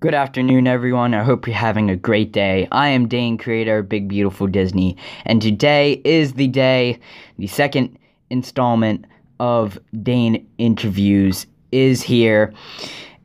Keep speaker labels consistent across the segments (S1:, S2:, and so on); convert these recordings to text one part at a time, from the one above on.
S1: Good afternoon, everyone. I hope you're having a great day. I am Dane, creator of Big Beautiful Disney, and today is the day, the second installment of Dane Interviews is here.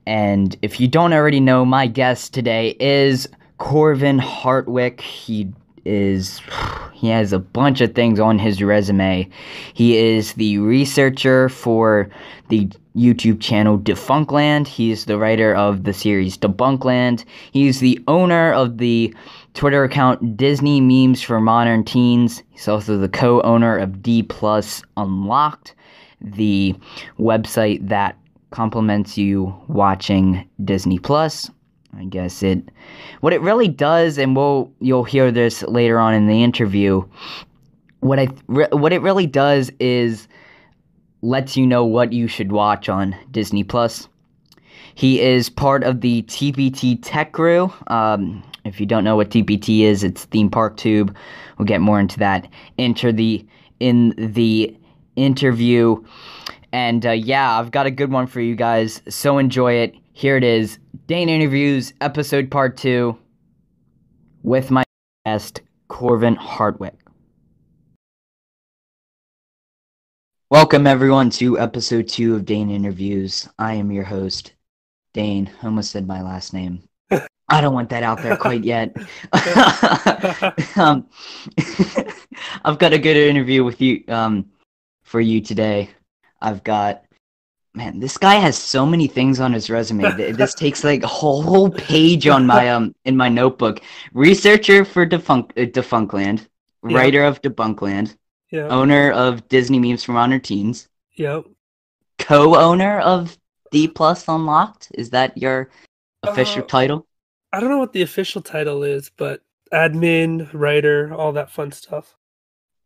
S1: And if you don't already know, my guest today is Corvin Hartwick. He is he has a bunch of things on his resume. He is the researcher for the YouTube channel Defunctland. He's the writer of the series Debunkland. He's the owner of the Twitter account Disney Memes for Modern Teens. He's also the co-owner of D Plus Unlocked, the website that complements you watching Disney Plus. I guess it what it really does and we'll you'll hear this later on in the interview. What I what it really does is lets you know what you should watch on Disney Plus. He is part of the TPT Tech Crew. Um, if you don't know what TPT is, it's Theme Park Tube. We'll get more into that enter the in the interview. And uh, yeah, I've got a good one for you guys. So enjoy it. Here it is Dane Interviews, episode part two, with my guest, Corvin Hartwick. Welcome, everyone, to episode two of Dane Interviews. I am your host, Dane. Almost said my last name. I don't want that out there quite yet. um, I've got a good interview with you um, for you today. I've got man, this guy has so many things on his resume. this takes like a whole, page on my um in my notebook. Researcher for Defunk uh, Defunctland, yeah. writer of Debunkland, yeah. owner of Disney Memes for Modern Teens.
S2: Yep.
S1: Co-owner of D Plus Unlocked. Is that your official uh, title?
S2: I don't know what the official title is, but admin, writer, all that fun stuff.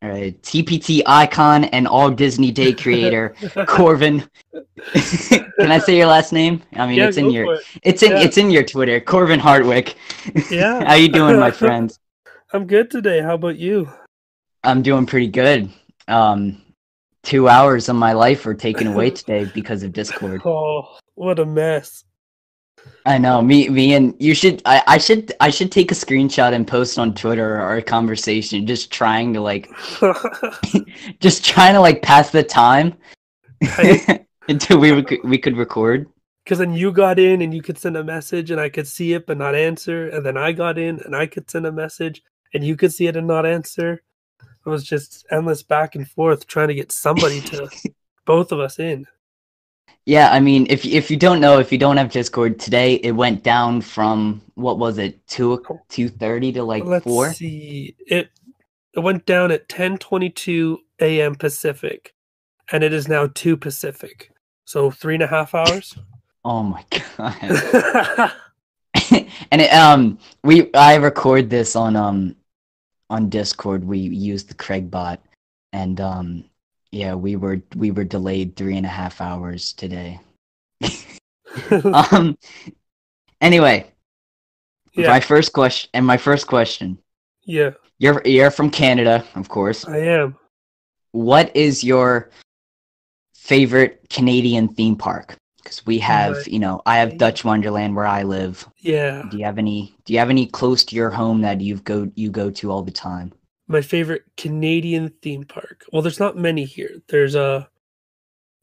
S1: All right, TPT icon and all Disney Day creator, Corvin. Can I say your last name? I mean, yeah, it's in your, it. it's in, yeah. it's in your Twitter, Corvin Hartwick.
S2: Yeah.
S1: How you doing, my friends?
S2: I'm good today. How about you?
S1: I'm doing pretty good. Um, two hours of my life were taken away today because of Discord.
S2: Oh, what a mess!
S1: I know. Me me and you should I, I should I should take a screenshot and post on Twitter our conversation just trying to like just trying to like pass the time until we we could record.
S2: Because then you got in and you could send a message and I could see it but not answer and then I got in and I could send a message and you could see it and not answer. It was just endless back and forth trying to get somebody to both of us in
S1: yeah, I mean, if if you don't know, if you don't have Discord today, it went down from what was it two two thirty to like
S2: Let's
S1: four.
S2: See, it it went down at ten twenty two a.m. Pacific, and it is now two Pacific. So three and a half hours.
S1: oh my god! and it, um, we I record this on um on Discord. We use the Craig bot, and um yeah, we were we were delayed three and a half hours today. um. Anyway, yeah. my first question and my first question.
S2: Yeah.
S1: You're you're from Canada, of course.
S2: I am.
S1: What is your favorite Canadian theme park? Because we have, you know, I have Dutch Wonderland where I live.
S2: Yeah.
S1: Do you have any? Do you have any close to your home that you've go you go to all the time?
S2: My favorite Canadian theme park. Well, there's not many here. There's a uh,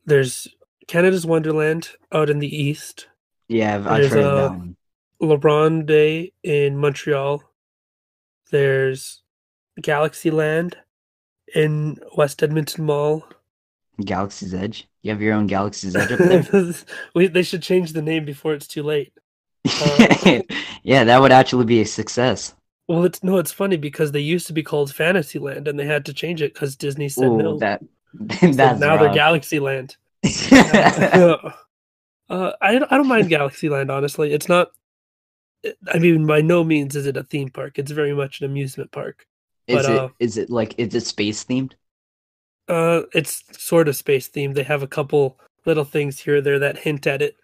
S2: there's Canada's Wonderland out in the east.
S1: Yeah, I've, I've heard that one.
S2: La Ronde Day in Montreal. There's Galaxy Land in West Edmonton Mall.
S1: Galaxy's Edge. You have your own Galaxy's Edge up there.
S2: we, they should change the name before it's too late.
S1: Uh, yeah, that would actually be a success.
S2: Well, it's no, it's funny because they used to be called Fantasyland, and they had to change it because Disney said Ooh, no.
S1: That
S2: so now rough. they're Galaxyland. uh, I I don't mind Galaxyland honestly. It's not. I mean, by no means is it a theme park. It's very much an amusement park.
S1: Is but, it uh, is it like is it space themed?
S2: Uh, it's sort of space themed. They have a couple little things here or there that hint at it,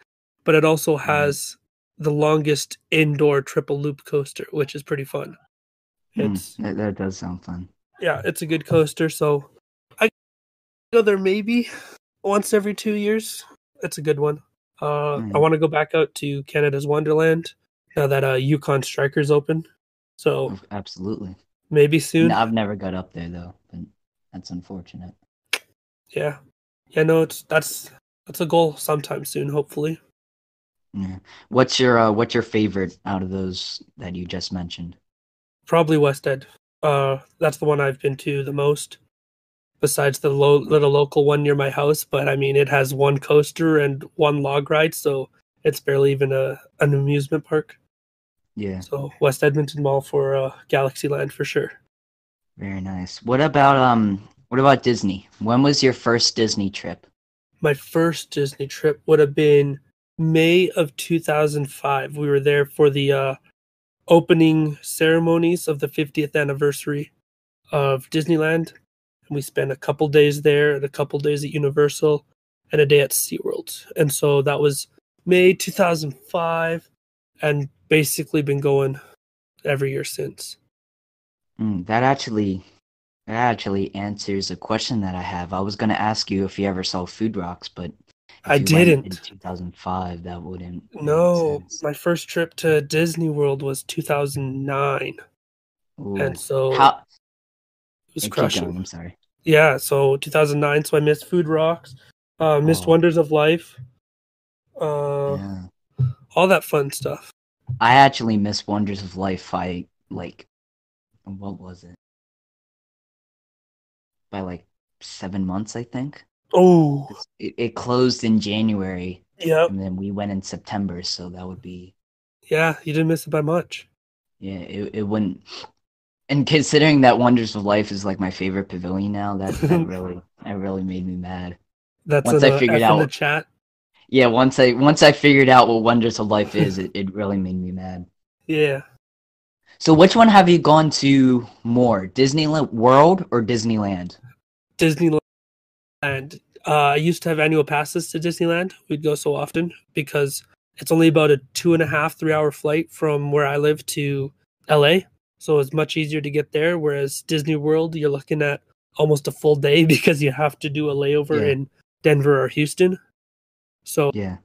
S2: but it also mm-hmm. has the longest indoor triple loop coaster, which is pretty fun.
S1: Hmm, it's mm, that, that, does sound fun.
S2: Yeah, it's a good coaster. So I go there maybe once every two years. It's a good one. Uh, mm. I want to go back out to Canada's Wonderland now that uh Yukon Strikers open. So
S1: Absolutely.
S2: maybe soon.
S1: No, I've never got up there though, but that's unfortunate.
S2: Yeah. Yeah, no, it's that's that's a goal sometime soon, hopefully.
S1: Yeah. What's your uh, what's your favorite out of those that you just mentioned?
S2: Probably West Ed. Uh that's the one I've been to the most. Besides the low, little local one near my house, but I mean it has one coaster and one log ride, so it's barely even a an amusement park.
S1: Yeah.
S2: So West Edmonton Mall for uh, Galaxyland for sure.
S1: Very nice. What about um what about Disney? When was your first Disney trip?
S2: My first Disney trip would have been May of 2005. We were there for the uh, opening ceremonies of the 50th anniversary of Disneyland. And we spent a couple days there and a couple days at Universal and a day at SeaWorld. And so that was May 2005 and basically been going every year since.
S1: Mm, that actually that actually answers a question that I have. I was gonna ask you if you ever saw Food Rocks, but
S2: I
S1: went in
S2: didn't.
S1: 2005, that wouldn't
S2: No, my first trip to Disney World was 2009.
S1: Ooh.
S2: And so
S1: How?
S2: it was crushing.
S1: going, I'm sorry.
S2: Yeah, so 2009. So I missed Food Rocks, uh, missed
S1: Oh.
S2: Wonders of Life, uh,
S1: yeah.
S2: all that fun stuff.
S1: I actually missed Wonders of Life. I like, what was it? By like seven months, I think.
S2: Oh,
S1: It, it closed in January,
S2: yep,
S1: and then we went in September, so that would be
S2: yeah, you didn't miss it by much.
S1: yeah. It it wouldn't. And considering that Wonders of Life is like my favorite pavilion now, that, that really that really made me mad.
S2: That's
S1: Once I figured
S2: F in the
S1: out-
S2: chat.
S1: Yeah, once I once I figured out what Wonders of Life is, it, it really made me mad.
S2: Yeah,
S1: So which one have you gone to more, Disneyland World or Disneyland?
S2: Disneyland? Disneyland. Uh, I used to have annual passes to Disneyland. We'd go so often because it's only about a two and a half, three hour flight from where I live to LA. So it's much easier to get there. Whereas Disney World, you're looking at almost a full day because you have to do a layover
S1: Yeah.
S2: in Denver or Houston. So
S1: Yeah.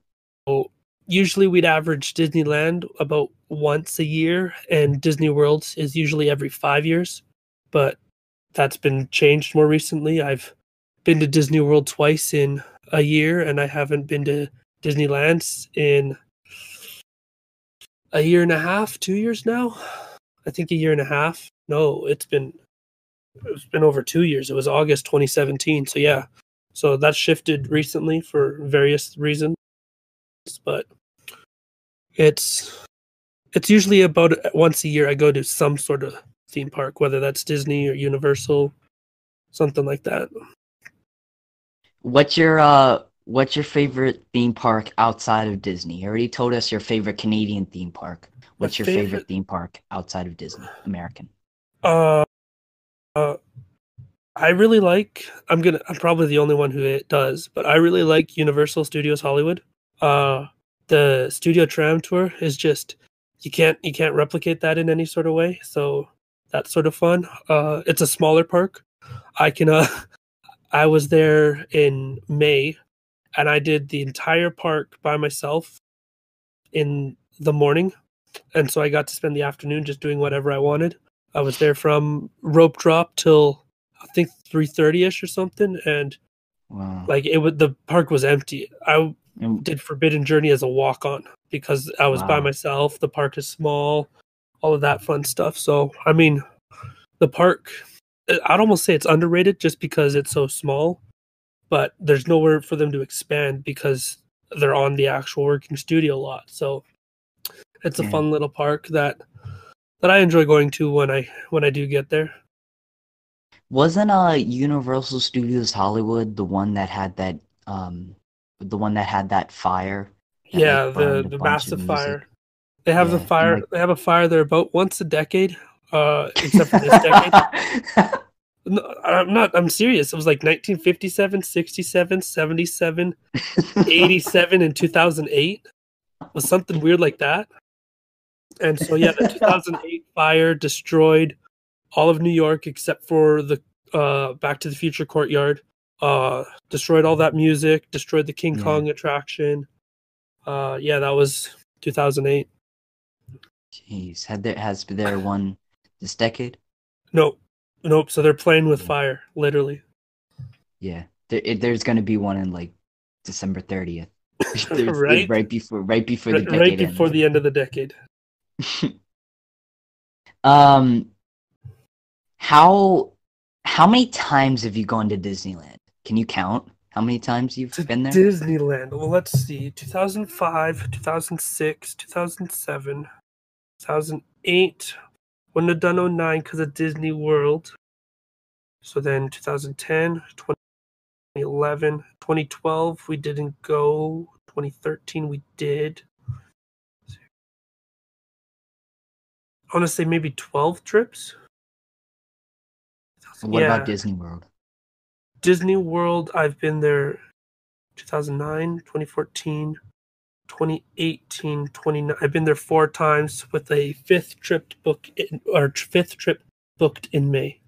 S2: usually we'd average Disneyland about once a year, and Disney World is usually every five years. But that's been changed more recently. I've been to Disney World twice in a year, and I haven't been to Disneyland in a year and a half, two years now. I think a year and a half. No, it's been it's been over two years. It was August 2017. So yeah, so that shifted recently for various reasons, but it's it's usually about once a year I go to some sort of theme park, whether that's Disney or Universal, something like that.
S1: What's your uh what's your favorite theme park outside of Disney? You already told us your favorite Canadian theme park. What's your favorite,
S2: favorite-
S1: theme park outside of Disney? American.
S2: Uh, uh, I really like. I'm gonna. I'm probably the only one who it does, but I really like Universal Studios Hollywood. Uh, the Studio Tram Tour is just you can't you can't replicate that in any sort of way. So that's sort of fun. Uh, it's a smaller park. I can. Uh, I was there in May, and I did the entire park by myself in the morning, and so I got to spend the afternoon just doing whatever I wanted. I was there from rope drop till I think three thirty ish or something, and
S1: Wow.
S2: like it would the park was empty. I did Forbidden Journey as a walk on because I was by myself. The park is small, all of that fun stuff. So I mean, the park I'd almost say it's underrated just because it's so small, but there's nowhere for them to expand because they're on the actual working studio lot. So it's a fun little park that that I enjoy going to when I when I do get there.
S1: Wasn't uh Universal Studios Hollywood the one that had that um the one that had that fire? that, like,
S2: yeah, the the massive fire. They have
S1: Yeah,
S2: the fire.
S1: like-
S2: they have a fire there about once a decade. Uh, except for this decade. No, I'm not. I'm serious. It was like 1957, 67, 77, 87, and 2008 was something weird like that. And so yeah, the 2008 fire destroyed all of New York except for the uh, Back to the Future courtyard. Uh, destroyed all that music. Destroyed the King
S1: Yeah.
S2: Kong attraction. Uh, yeah, that was 2008.
S1: Jeez, had there has there one this decade?
S2: Nope, nope. So they're playing with
S1: Yeah.
S2: fire, literally.
S1: Yeah, there, it, there's going to be one in like December thirtieth, right?
S2: Right?
S1: right before right before the
S2: Right,
S1: decade
S2: right before
S1: ends.
S2: the end of the decade.
S1: um, how how many times have you gone to Disneyland? Can you count how many times you've been there?
S2: Disneyland. Well, let's see. 2005, 2006, 2007, 2008. Wouldn't have done 09 because of Disney World. So then 2010, 2011, 2012, we didn't go. 2013, we did. I want to say maybe 12 trips.
S1: what
S2: yeah.
S1: about Disney World?
S2: Disney World, I've been there 2009, 2014, 2018, 29. I've been there four times with a fifth trip booked in, or fifth trip booked in May.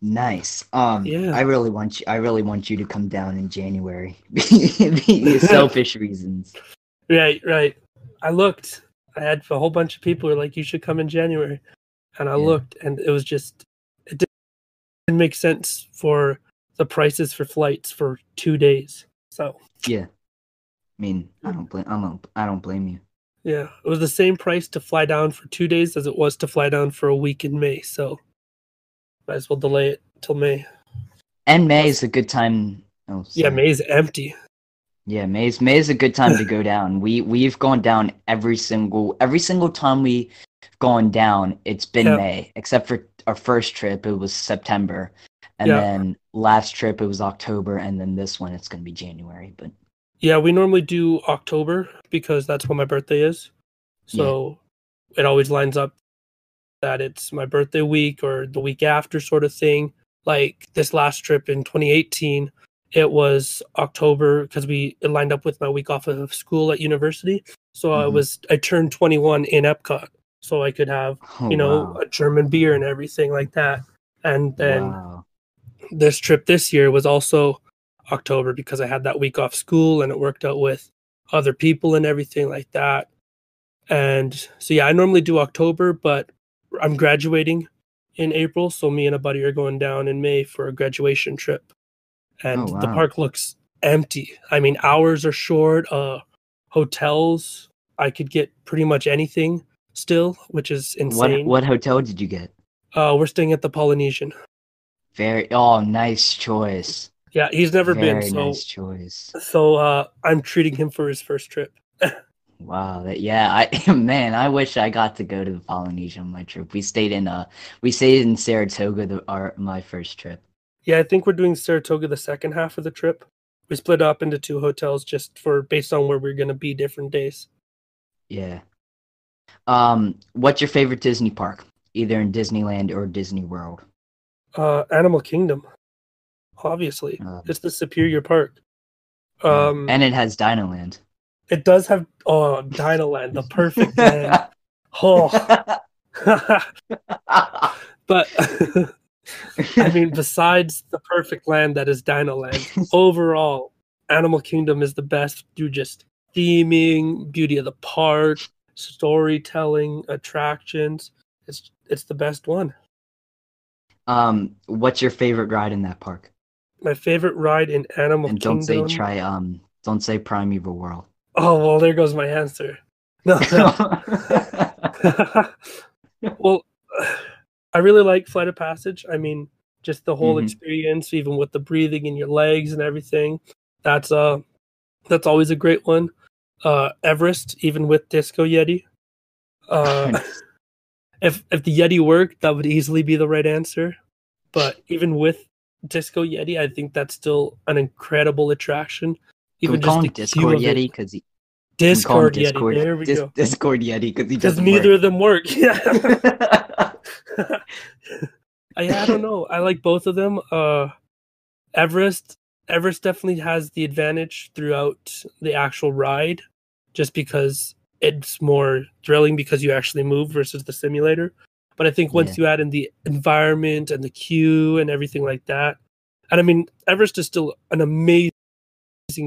S1: nice. Um,
S2: Yeah.
S1: I really want you. I really want you to come down in January. Selfish reasons.
S2: Right, right. I looked. I had a whole bunch of people who were like, "You should come in January," and I
S1: Yeah.
S2: looked, and it was just it didn't, didn't make sense for the prices for flights for two days. So
S1: Yeah. I mean, I hmm. don't blame. I don't. I don't blame you.
S2: Yeah, it was the same price to fly down for two days as it was to fly down for a week in May. So might as well delay it till May.
S1: And May is a good time. Oh,
S2: Yeah,
S1: sorry.
S2: May's empty.
S1: Yeah, May is May is a good time to go down. We we've gone down every single every single time we have gone down. It's been
S2: Yeah.
S1: May, except for our first trip. It was September, and
S2: Yeah.
S1: then last trip it was October, and then this one it's gonna be January. But
S2: Yeah, we normally do October because that's when my birthday is. So it always lines up that it's my birthday week or the week after sort of thing. Like this last trip in 2018, it was October because we it lined up with my week off of school at university. So I
S1: Mhm.
S2: was I turned 21 in Epcot, so I could have
S1: oh,
S2: you know
S1: wow.
S2: a German beer and everything like that. And then
S1: Wow.
S2: This trip this year was also October because I had that week off school and it worked out with other people and everything like that. And so yeah, I normally do October, but I'm graduating in April, so me and a buddy are going down in May for a graduation trip. And
S1: Oh,
S2: the park looks empty. I mean, hours are short, uh hotels, I could get pretty much anything still, which is
S1: What
S2: insane.
S1: what hotel did you get?
S2: Uh we're staying at the Polynesian.
S1: Very oh nice choice.
S2: Yeah, he's never
S1: Very
S2: been, so
S1: nice choice.
S2: So uh, I'm treating him for his first trip.
S1: Wow, that, yeah, I man, I wish I got to go to the Polynesian on my trip. We stayed in uh we stayed in Saratoga the our my first trip.
S2: Yeah, I think we're doing Saratoga the second half of the trip. We split up into two hotels just for based on where we're gonna be different days.
S1: Yeah. Um, what's your favorite Disney park? Either in Disneyland or Disney World.
S2: Uh, Animal Kingdom, obviously,
S1: Um,
S2: it's the superior park. Um,
S1: and it has Dinoland.
S2: it does have oh Dinoland, the perfect land. Oh, but I mean, besides the perfect land that is Dinoland, overall, Animal Kingdom is the best through just theming, beauty of the park, storytelling, attractions. It's it's the best one.
S1: Um, what's your favorite ride in that park?
S2: My favorite ride in Animal
S1: and don't
S2: Kingdom.
S1: say try um don't say Primeval Whirl.
S2: Oh well, there goes my answer. No, no. well, I really like Flight of Passage. I mean, just the whole
S1: Mhm.
S2: experience, even with the breathing in your legs and everything. That's uh, that's always a great one. Uh, Everest, even with Disco Yeti. Uh, if if the Yeti worked, that would easily be the right answer. But even with Disco Yeti, I think that's still an incredible attraction.
S1: Can
S2: Even
S1: we call him Discord. Yeti? Because he
S2: Discord Yeti.
S1: him
S2: There we
S1: Dis-
S2: go.
S1: Discord Yeti because he
S2: Because
S1: doesn't
S2: neither
S1: work.
S2: of them work. Yeah. I, I don't know. I like both of them. Uh, Everest. Everest definitely has the advantage throughout the actual ride, just because it's more thrilling because you actually move versus the simulator. But I think once you add in the environment and the queue and everything like that, and I mean Everest is still an amazing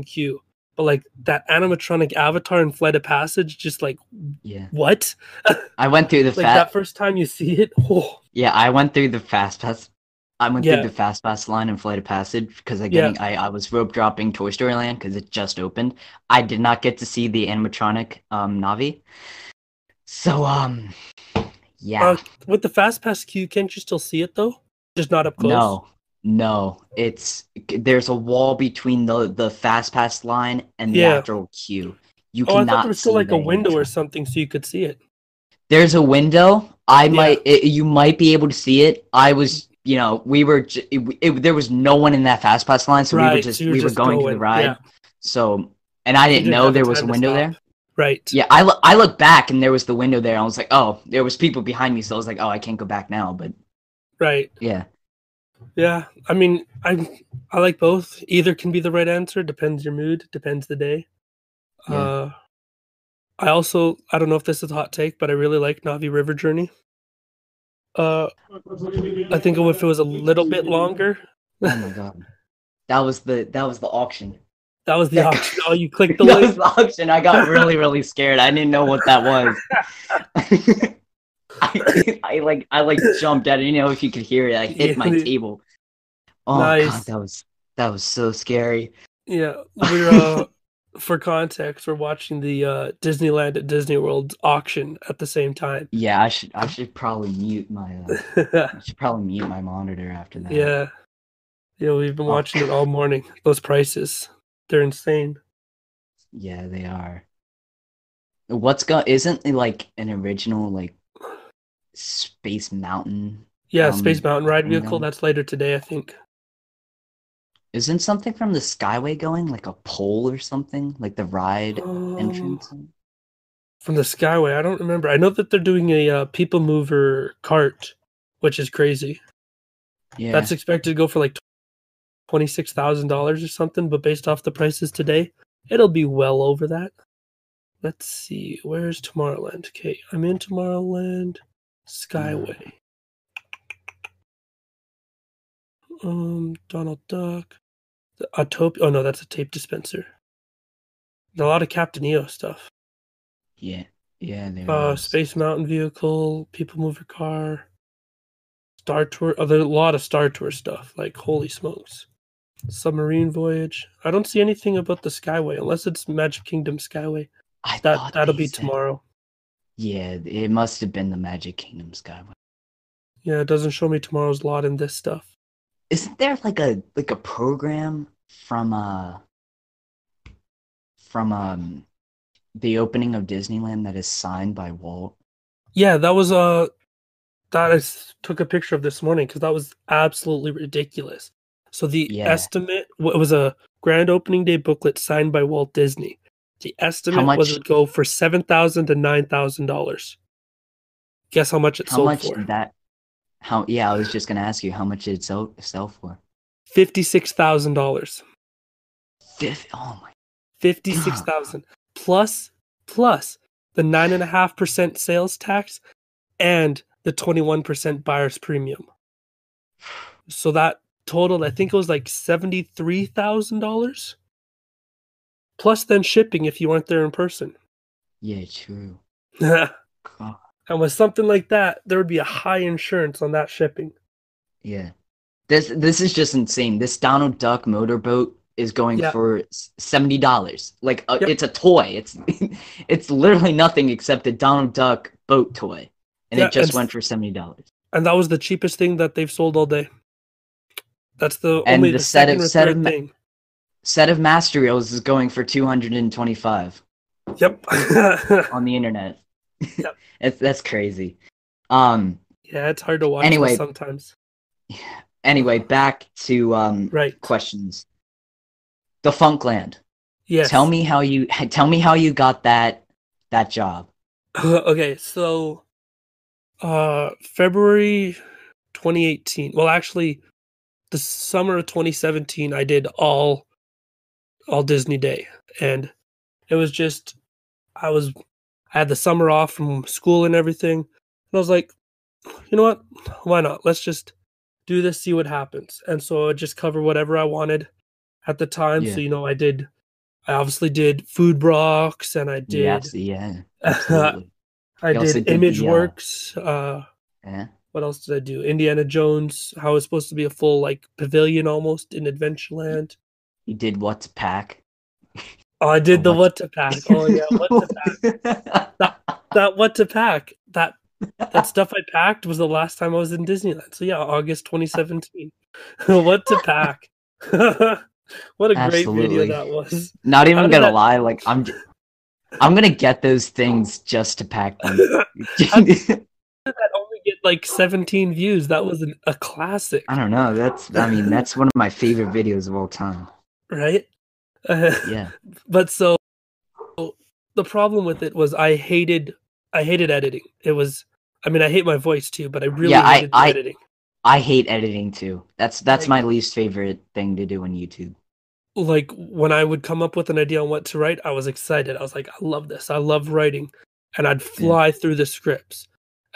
S2: queue. but like that animatronic avatar in Flight of Passage, just like
S1: Yeah.
S2: what?
S1: I went through the
S2: like
S1: fast.
S2: that first time you see it, oh,
S1: Yeah, I went through the fast pass. I went
S2: Yeah.
S1: through the fast pass line in Flight of Passage because I
S2: Yeah.
S1: getting I, I was rope dropping Toy Story Land because it just opened. I did not get to see the animatronic um Navi. So um yeah.
S2: Uh, with the fast pass queue, can't you still see it though? Just not up close.
S1: no. No. It's there's a wall between the the fast pass line and the
S2: Yeah.
S1: actual queue. You
S2: Oh, I
S1: cannot
S2: thought there was still like a window or something so you could see it.
S1: There's a window. I
S2: Yeah.
S1: might. It, you might be able to see it. I was. You know, we were. j- It, it, there was no one in that fast pass line, so we were just
S2: so
S1: we
S2: just
S1: were going to the ride.
S2: yeah.
S1: So, and I didn't
S2: didn't
S1: know there was a window there.
S2: Right.
S1: Yeah, I look. I looked back and there was the window there. I was like, oh, there was people behind me, so I was like, oh, I can't go back now. But
S2: Right.
S1: yeah,
S2: Yeah. I mean, I I like both. Either can be the right answer. Depends your mood. Depends the day.
S1: Yeah.
S2: Uh, I also I don't know if this is a hot take, but I really like Na'vi River Journey. Uh, I think if it was a little bit longer,
S1: oh my god, that was the that was the auction.
S2: that was the
S1: Yeah.
S2: option. Oh, you clicked the
S1: that was the auction. I got really really scared. I didn't know what that was. I, I like I like jumped at it. You know if you could hear it, I hit my
S2: Yeah.
S1: table. Oh god, that was that was so scary.
S2: Yeah, we're uh, for context, we're watching the uh, Disneyland at Disney World auction at the same time.
S1: Yeah, I should I should probably mute my uh, I should probably mute my monitor after that.
S2: yeah, yeah, we've been
S1: Oh.
S2: watching it all morning. Those prices, they're insane.
S1: Yeah, they are. What's go? Isn't it like an original like Space Mountain?
S2: Yeah,
S1: Um,
S2: Space Mountain ride vehicle. That's later today, I think.
S1: Isn't something from the Skyway going like a pole or something like the ride
S2: Um,
S1: entrance?
S2: from the Skyway. I don't remember. I know that they're doing a uh, people mover cart, which is crazy.
S1: Yeah,
S2: That's expected to go for like twenty six thousand dollars or something. But based off the prices today, it'll be well over that. Let's see. Where's Tomorrowland? Okay, I'm in Tomorrowland. Skyway. Um, Donald Duck. The Autopia. Oh no, that's a tape dispenser. There's a lot of Captain EO stuff.
S1: yeah, yeah. There
S2: Uh,
S1: is.
S2: Space Mountain vehicle, people mover car, Star Tour. Oh, there's a lot of Star Tour stuff. Like holy smokes, submarine voyage. I don't see anything about the Skyway unless it's Magic Kingdom Skyway.
S1: I
S2: That
S1: thought
S2: that'll be
S1: said-
S2: tomorrow.
S1: Yeah, it must have been the Magic Kingdom Skyway.
S2: Yeah, it doesn't show me tomorrow's lot in this stuff.
S1: Isn't there like a like a program from uh from um the opening of Disneyland that is signed by Walt?
S2: Yeah, that was uh I took a picture of this morning because that was absolutely ridiculous. So the
S1: Yeah.
S2: estimate it was a grand opening day booklet signed by Walt Disney. The estimate was
S1: much-
S2: it go for seven thousand to nine thousand dollars. Guess how much it
S1: How
S2: sold
S1: much
S2: for?
S1: that? How? Yeah, I was just gonna ask you how much did it sell sell for?
S2: Fifty-six thousand dollars.
S1: Fifth. Oh my.
S2: Fifty-six thousand plus plus the nine and a half percent sales tax and the twenty-one percent buyer's premium. So that totaled, I think it was like seventy-three thousand dollars. Plus then shipping if you weren't there in person.
S1: Yeah, true.
S2: and with something like that, there would be a high insurance on that shipping.
S1: Yeah. This this is just insane. This Donald Duck motorboat is going
S2: Yeah.
S1: for seventy dollars. Like uh,
S2: Yep.
S1: it's a toy. It's it's literally nothing except a Donald Duck boat toy, and
S2: Yeah,
S1: it just
S2: and
S1: went for seventy dollars.
S2: And that was the cheapest thing that they've sold all day. That's the
S1: And
S2: only
S1: the
S2: the,
S1: set of- set of
S2: thing.
S1: Set of master reels is going for two hundred and twenty five
S2: Yep.
S1: on the internet.
S2: Yep.
S1: it's that's crazy. Um.
S2: yeah, it's hard to watch
S1: Anyway.
S2: sometimes.
S1: Anyway, back to um
S2: Right.
S1: questions. Defunctland.
S2: Yes.
S1: Tell me how you tell me how you got that that job.
S2: okay, so uh February 2018. Well, actually the summer of 2017 I did all all Disney Day and it was just I was I had the summer off from school and everything. And I was like, you know what? Why not? Let's just do this, see what happens. And so I just cover whatever I wanted at the time.
S1: Yeah.
S2: So you know, I did I obviously did Food Rocks, and I did
S1: Yes, yeah.
S2: I did Image
S1: uh,
S2: Works. Uh,
S1: yeah.
S2: what else did I do? Indiana Jones. How it's supposed to be a full like pavilion almost in Adventureland.
S1: You did what to pack.
S2: Oh, I did
S1: Oh,
S2: the
S1: what-
S2: what to pack. Oh yeah, what to pack. That what to pack. That that stuff I packed was the last time I was in Disneyland. So yeah, August 2017. what to pack. what a great video that was.
S1: Not even gonna
S2: that-
S1: lie, like I'm j- I'm gonna get those things just to pack them.
S2: That only get like 17 views? That was an, a classic,
S1: I don't know. That's I mean, that's one of my favorite videos of all time.
S2: right?
S1: Yeah.
S2: but so the problem with it was I hated I hated editing. It was I mean I hate my voice too, but I really
S1: Yeah, I- I-
S2: editing.
S1: I hate editing too. That's that's
S2: Like-
S1: my least favorite thing to do on YouTube.
S2: Like when I would come up with an idea on what to write, I was excited. I was like, I love this. I love writing. And I'd fly through the scripts.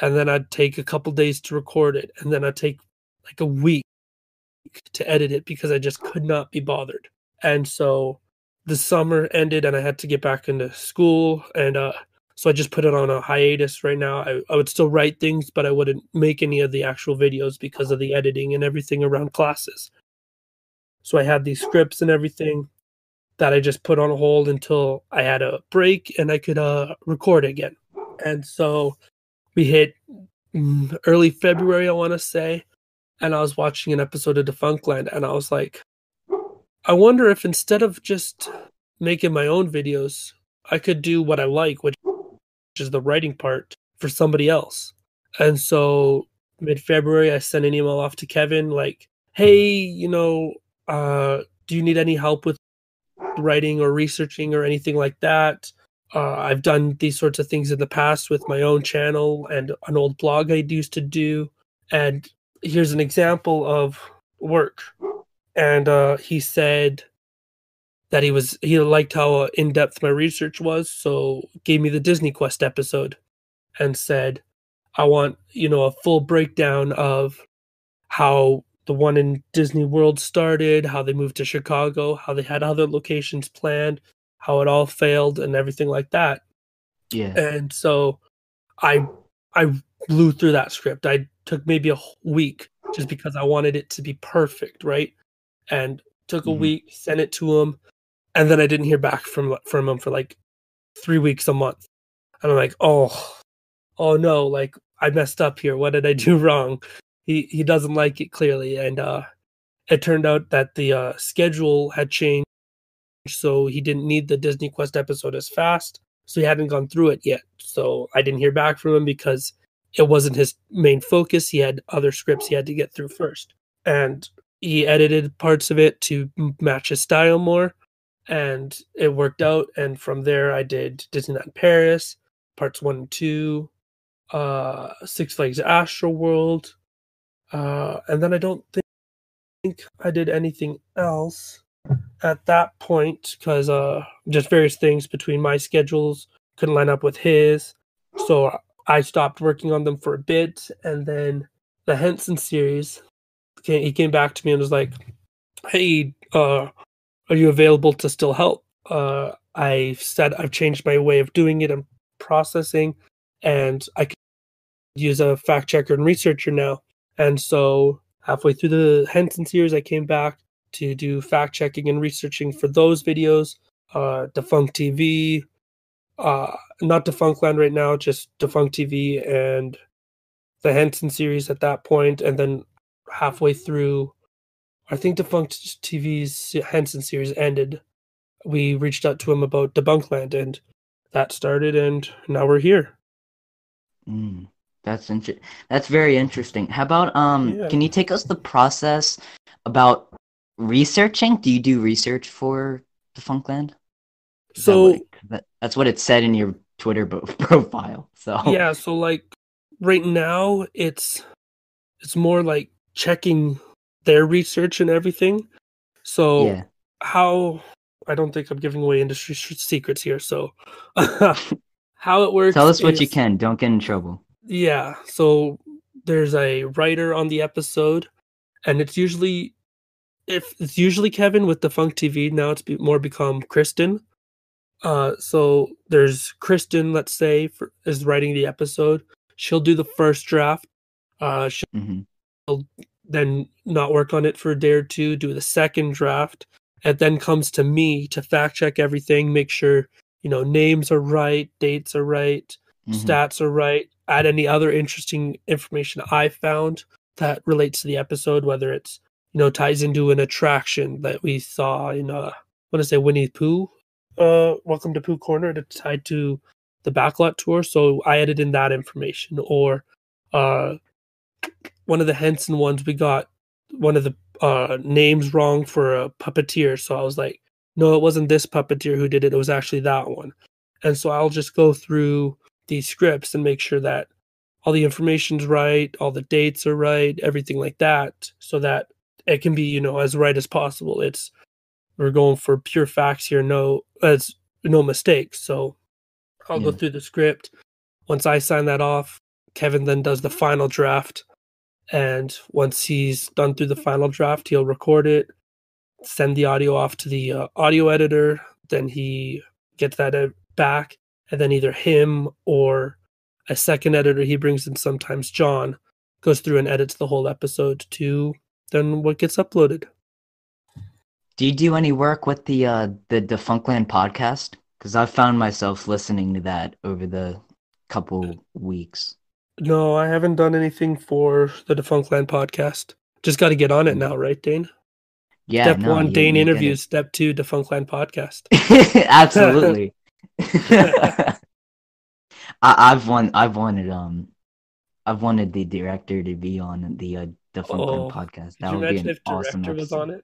S2: And then I'd take a couple days to record it. And then I'd take like a week to edit it because I just could not be bothered. And so the summer ended and I had to get back into school. And uh, so I just put it on a hiatus right now. I, I would still write things, but I wouldn't make any of the actual videos because of the editing and everything around classes. So I had these scripts and everything that I just put on hold until I had a break and I could uh, record again. And so we hit mm, early February, I want to say, and I was watching an episode of Defunctland, and I was like, I wonder if instead of just making my own videos, I could do what I like, which is the writing part for somebody else. And so mid February, I sent an email off to Kevin, like, hey, you know, uh, do you need any help with writing or researching or anything like that? Uh, I've done these sorts of things in the past with my own channel and an old blog I used to do. And here's an example of work. And uh, he said that he was he liked how in depth my research was, so gave me the Disney Quest episode and said, "I want you know a full breakdown of how the one in Disney World started, how they moved to Chicago, how they had other locations planned, how it all failed, and everything like that."
S1: Yeah.
S2: and so i i blew through that script i took maybe a week just because i wanted it to be perfect right and took a
S1: Mhm.
S2: week sent it to him and then i didn't hear back from from him for like three weeks a month and i'm like oh oh no like i messed up here what did i do wrong he he doesn't like it clearly and uh it turned out that the uh schedule had changed so he didn't need the disney quest episode as fast so he hadn't gone through it yet. So I didn't hear back from him because it wasn't his main focus. He had other scripts he had to get through first, and he edited parts of it to match his style more, and it worked out. And from there, I did Disneyland Paris, parts one and two, uh, Six Flags Astro World, uh, and then I don't think, think I did anything else at that point because uh just various things between my schedules couldn't line up with his so i stopped working on them for a bit and then the henson series he came back to me and was like hey uh are you available to still help uh i said i've changed my way of doing it and processing and i can use a fact checker and researcher now and so halfway through the henson series i came back to do fact checking and researching for those videos. Uh, Defunct TV, uh, not Defunctland right now, just Defunct TV and the Henson series at that point, and then halfway through, I think Defunct TV's Henson series ended. We reached out to him about Debunkland, and that started, and now we're here.
S1: Mm, that's inter- That's very interesting. How about um?
S2: Yeah.
S1: Can you take us the process about researching? Do you do research for Defunctland? Is that
S2: So
S1: what it- that, that's what it said in your Twitter bo- profile. So
S2: yeah so like right now it's it's more like checking their research and everything so
S1: yeah.
S2: how i don't think i'm giving away industry secrets here so how it works
S1: Tell us what you can. Don't get in trouble.
S2: yeah so there's a writer on the episode and it's usually if it's usually Kevin with Defunct TV, now it's be, more become Kristen. Uh, so there's Kristen, let's say, for, is writing the episode. She'll do the first draft. Uh, she'll
S1: hmm
S2: then not work on it for a day or two, do the second draft. It then comes to me to fact check everything, make sure you know names are right, dates are right,
S1: hmm
S2: stats are right, add any other interesting information I found that relates to the episode, whether it's you know ties into an attraction that we saw in uh I want to say Winnie the Pooh, uh Welcome to Pooh Corner that's tied to the backlot tour. So I added in that information or uh one of the Henson ones we got one of the uh names wrong for a puppeteer. So I was like, no, it wasn't this puppeteer who did it, it was actually that one. And so I'll just go through these scripts and make sure that all the information's right, all the dates are right, everything like that, so that it can be, you know, as right as possible. It's we're going for pure facts here, no as no mistakes. So I'll go through the script. Once I sign that off, Kevin then does the final draft. And once he's done through the final draft, he'll record it, send the audio off to the uh, audio editor. Then he gets that ed- back, and then either him or a second editor he brings in, sometimes John, goes through and edits the whole episode to then what gets uploaded.
S1: Do you do any work with the uh the Defunctland podcast? Because I've found myself listening to that over the couple weeks.
S2: No, I haven't done anything for the Defunctland podcast. Just got to get on it now, right, Dane?
S1: Yeah,
S2: Step
S1: no,
S2: one, Dane interviews. Step two, Defunctland podcast.
S1: Absolutely. I, I've won. I've wanted. Um, I've wanted the director to be on the uh, Defunctland
S2: Oh,
S1: podcast. That would be an
S2: if
S1: awesome
S2: director was on it?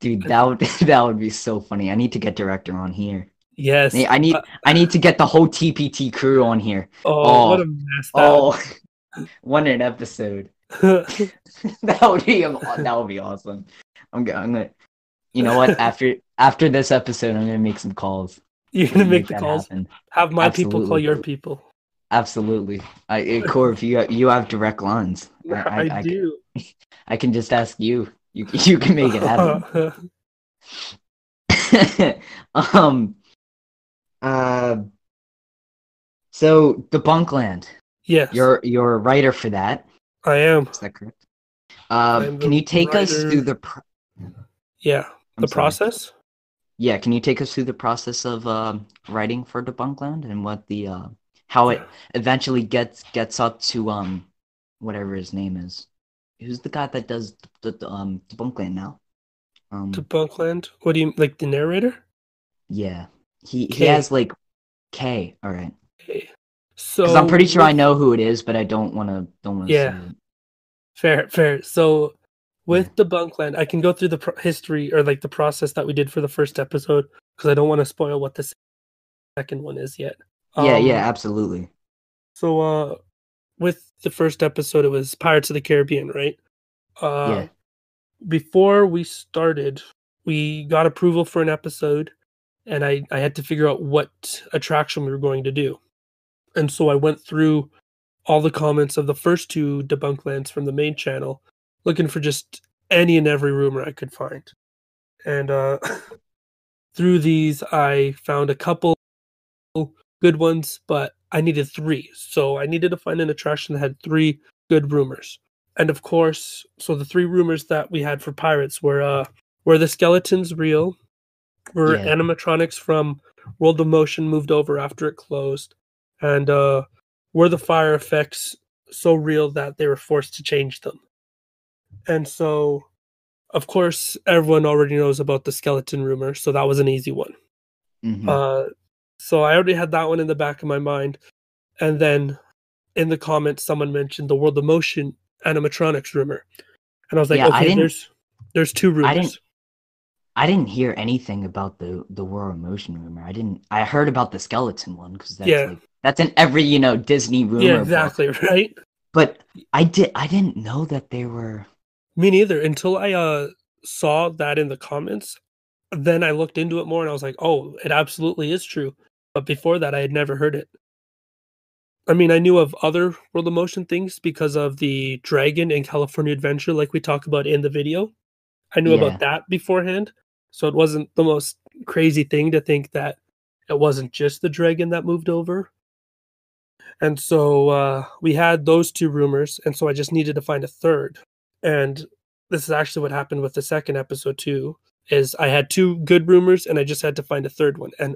S1: Dude, that would that would be so funny. I need to get director on here.
S2: Yes.
S1: I need
S2: Uh,
S1: I need to get the whole TPT crew on here.
S2: oh,
S1: oh,
S2: what a mess!
S1: Oh, one an episode. that would be that would be awesome. I'm gonna, I'm gonna you know what? After after this episode, I'm gonna make some calls.
S2: You're gonna make the calls.
S1: happen.
S2: Have my people call your people.
S1: Absolutely. I, eh, Corv, you you have direct lines.
S2: I,
S1: I,
S2: do.
S1: I can just ask you. You you can make it happen. um. Uh. So Debunkland.
S2: yes,
S1: You're you're a writer for that.
S2: I am.
S1: Is that correct? Um, can you take us through the pr-
S2: Yeah,
S1: I'm
S2: the
S1: sorry.
S2: process.
S1: Yeah, can you take us through the process of um writing for Debunkland and what the uh, how it eventually gets gets up to um whatever his name is? Who's the guy that does the, the um Debunkland now? Um,
S2: To Bunkland. What do you like? The narrator.
S1: yeah, he he has like K. All right,
S2: Okay. So
S1: I'm pretty sure I know who it is, but I don't want to don't want to
S2: Yeah. Fair, fair. So with Debunkland, I can go through the pro- history or like the process that we did for the first episode because I don't want to spoil what the second one is yet.
S1: Yeah,
S2: Um,
S1: yeah, absolutely.
S2: So uh with the first episode it was Pirates of the Caribbean, right? Uh
S1: Yeah.
S2: before we started, we got approval for an episode and I I had to figure out what attraction we were going to do. And so I went through all the comments of the first two Debunklands from the main channel looking for just any and every rumor I could find. And uh through these I found a couple good ones, but I needed three. So I needed to find an attraction that had three good rumors. And of course, so the three rumors that we had for pirates were uh were the skeletons real? Were
S1: Yeah.
S2: animatronics from World of Motion moved over after it closed? And uh were the fire effects so real that they were forced to change them? And so of course everyone already knows about the skeleton rumor, so that was an easy one.
S1: Mhm.
S2: Uh, so I already had that one in the back of my mind, and then in the comments, someone mentioned the World of Motion animatronics rumor, and I was like,
S1: Yeah,
S2: okay, there's there's two rumors.
S1: I didn't hear anything about the the World of Motion rumor. I didn't. I heard about the skeleton one because that's
S2: Yeah.
S1: like, that's in every you know Disney rumor.
S2: yeah,
S1: book.
S2: exactly, right.
S1: But I did. I didn't know that they were.
S2: Me neither. Until I uh saw that in the comments, then I looked into it more, and I was like, oh, it absolutely is true. But before that, I had never heard it. I mean, I knew of other World of Motion things because of the dragon in California Adventure, like we talk about in the video. I knew
S1: Yeah.
S2: about that beforehand. So it wasn't the most crazy thing to think that it wasn't just the dragon that moved over. And so uh, we had those two rumors, and so I just needed to find a third. And this is actually what happened with the second episode too. Is I had two good rumors, and I just had to find a third one. And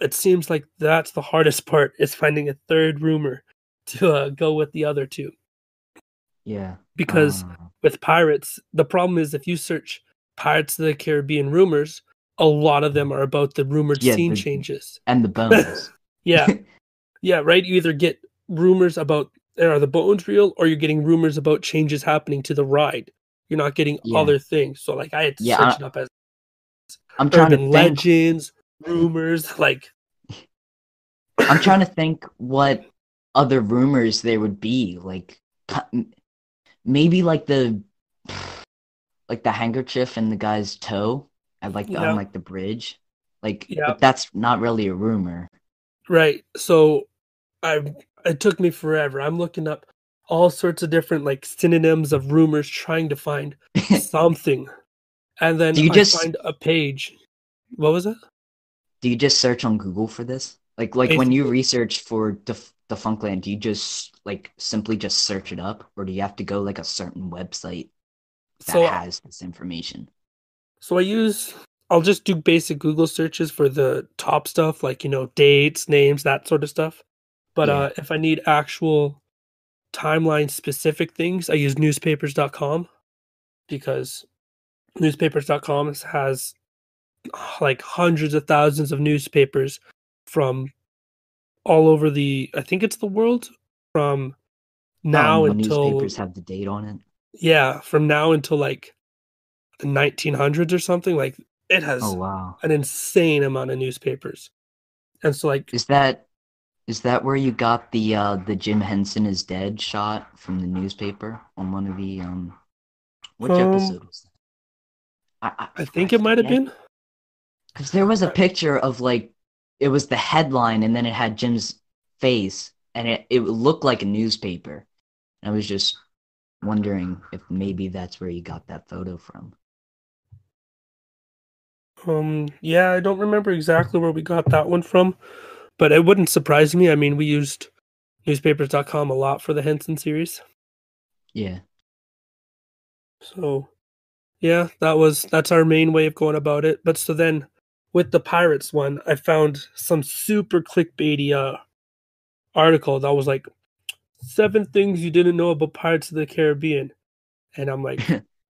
S2: it seems like that's the hardest part is finding a third rumor to uh, go with the other two.
S1: Yeah.
S2: Because
S1: Uh,
S2: with pirates, the problem is if you search Pirates of the Caribbean rumors, a lot of them are about the rumored
S1: Yeah,
S2: scene
S1: the-
S2: changes.
S1: and the bones.
S2: Yeah, yeah, right. You either get rumors about are the bones real, or you're getting rumors about changes happening to the ride. You're not getting
S1: Yeah.
S2: other things. So like I had to
S1: Yeah,
S2: search
S1: I-
S2: it up as
S1: I'm trying to think.
S2: legends, rumors. Like
S1: I'm trying to think what other rumors there would be. Like maybe like the like the handkerchief in the guy's toe at like the,
S2: Yeah.
S1: on like the bridge. Like
S2: Yeah.
S1: but that's not really a rumor.
S2: Right. So I it took me forever. I'm looking up all sorts of different like synonyms of rumors trying to find something. And then
S1: Do you
S2: I
S1: just-
S2: find a page. What was it?
S1: Do you just search on Google for this? Like like when you research for Def- Defunctland, do you just like simply just search it up or do you have to go like a certain website that
S2: So
S1: has this information?
S2: so I use I'll just do basic Google searches for the top stuff like, you know, dates, names, that sort of stuff. But
S1: Yeah.
S2: uh if I need actual timeline specific things, I use newspapers.com because newspapers.com has like hundreds of thousands of newspapers from all over the I think it's the world from now
S1: Um,
S2: until
S1: newspapers have the date on it.
S2: Yeah, from now until like the 1900s or something like it has
S1: Oh wow.
S2: an insane amount of newspapers. And so like
S1: Is that is that where you got the uh the Jim Henson is dead shot from the newspaper on one of the um which
S2: Um,
S1: episode was that? I,
S2: I think it might have been
S1: because there was a picture of like it was the headline and then it had Jim's face and it, it looked like a newspaper. And I was just wondering if maybe that's where you got that photo from.
S2: Um, yeah, I don't remember exactly where we got that one from, but it wouldn't surprise me. I mean, we used newspapers.com a lot for the Henson series.
S1: Yeah.
S2: So, yeah, that was that's our main way of going about it. But so then with the Pirates one, I found some super clickbaity uh article that was like seven things you didn't know about Pirates of the Caribbean. And I'm like,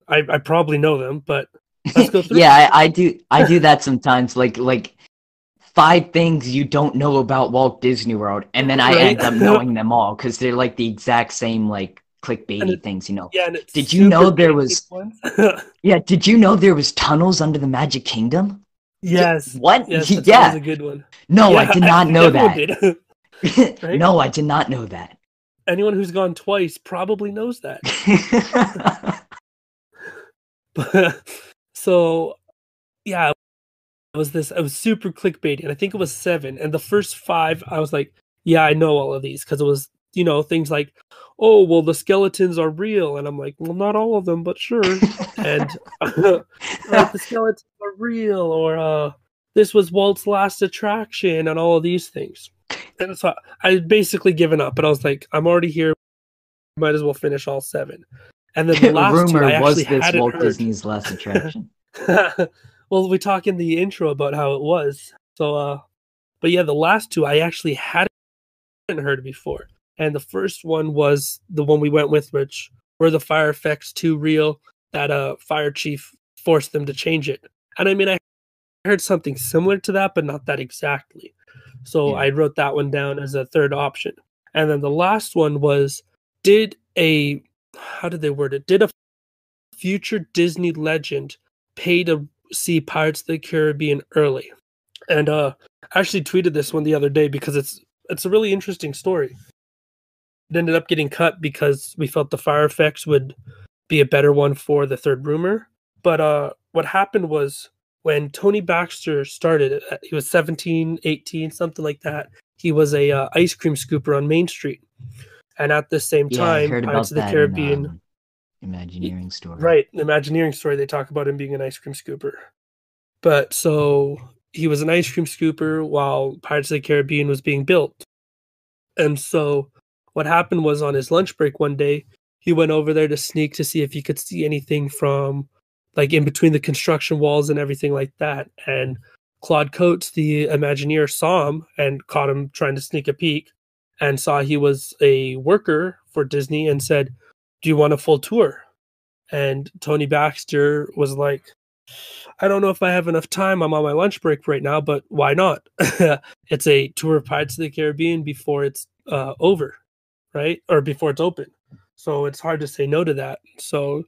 S2: I, I probably know them, but Let's go through
S1: yeah, I, I do I do that sometimes. Like like five things you don't know about Walt Disney World, and then I
S2: Right.
S1: end up knowing them all because they're like the exact same like clickbaity
S2: it-
S1: things, you know.
S2: yeah, and
S1: Did you know there was- Yeah, did you know there was tunnels under the Magic Kingdom?
S2: yes.
S1: What?
S2: Yes, that
S1: yeah.
S2: was a good one.
S1: No, I did not know that.
S2: right?
S1: No, I did not know that.
S2: Anyone who's gone twice probably knows that. so yeah it was this it was super clickbait and i think it was seven and the first five i was like yeah i know all of these because it was you know things like oh well the skeletons are real and i'm like well not all of them but sure and like the skeletons are real or uh this was walt's last attraction and all of these things and so i had basically given up but i was like i'm already here might as well finish all seven and then the last two, I
S1: Rumor was this Walt
S2: heard.
S1: Disney's last attraction.
S2: well, we talk in the intro about how it was. So, uh, but yeah, the last two I actually hadn't heard before, and the first one was the one we went with, which were the fire effects too real that uh fire chief forced them to change it. And I mean, I heard something similar to that, but not that exactly. So
S1: Yeah.
S2: I wrote that one down as a third option. And then the last one was did a how did they word it? Did a future Disney legend pay to see Pirates of the Caribbean early? And uh I actually tweeted this one the other day because it's it's a really interesting story. It ended up getting cut because we felt the fire effects would be a better one for the third rumor. But uh what happened was when Tony Baxter started, uh, he was 17, 18, something like that. He was a uh, ice cream scooper on Main Street. And at the same
S1: Yeah,
S2: time, Pirates of the
S1: that. in,
S2: Caribbean
S1: um, Imagineering story.
S2: Right, the Imagineering story. They talk about him being an ice cream scooper. But so he was an ice cream scooper while Pirates of the Caribbean was being built. And so what happened was on his lunch break one day, he went over there to sneak to see if he could see anything from like in between the construction walls and everything like that. And Claude Coats, the Imagineer, saw him and caught him trying to sneak a peek and saw he was a worker for Disney and said, Do you want a full tour? And Tony Baxter was like, I don't know if I have enough time. I'm on my lunch break right now, but why not? it's a tour of Pirates of the Caribbean before it's uh, over, right? Or before it's open. So it's hard to say no to that. So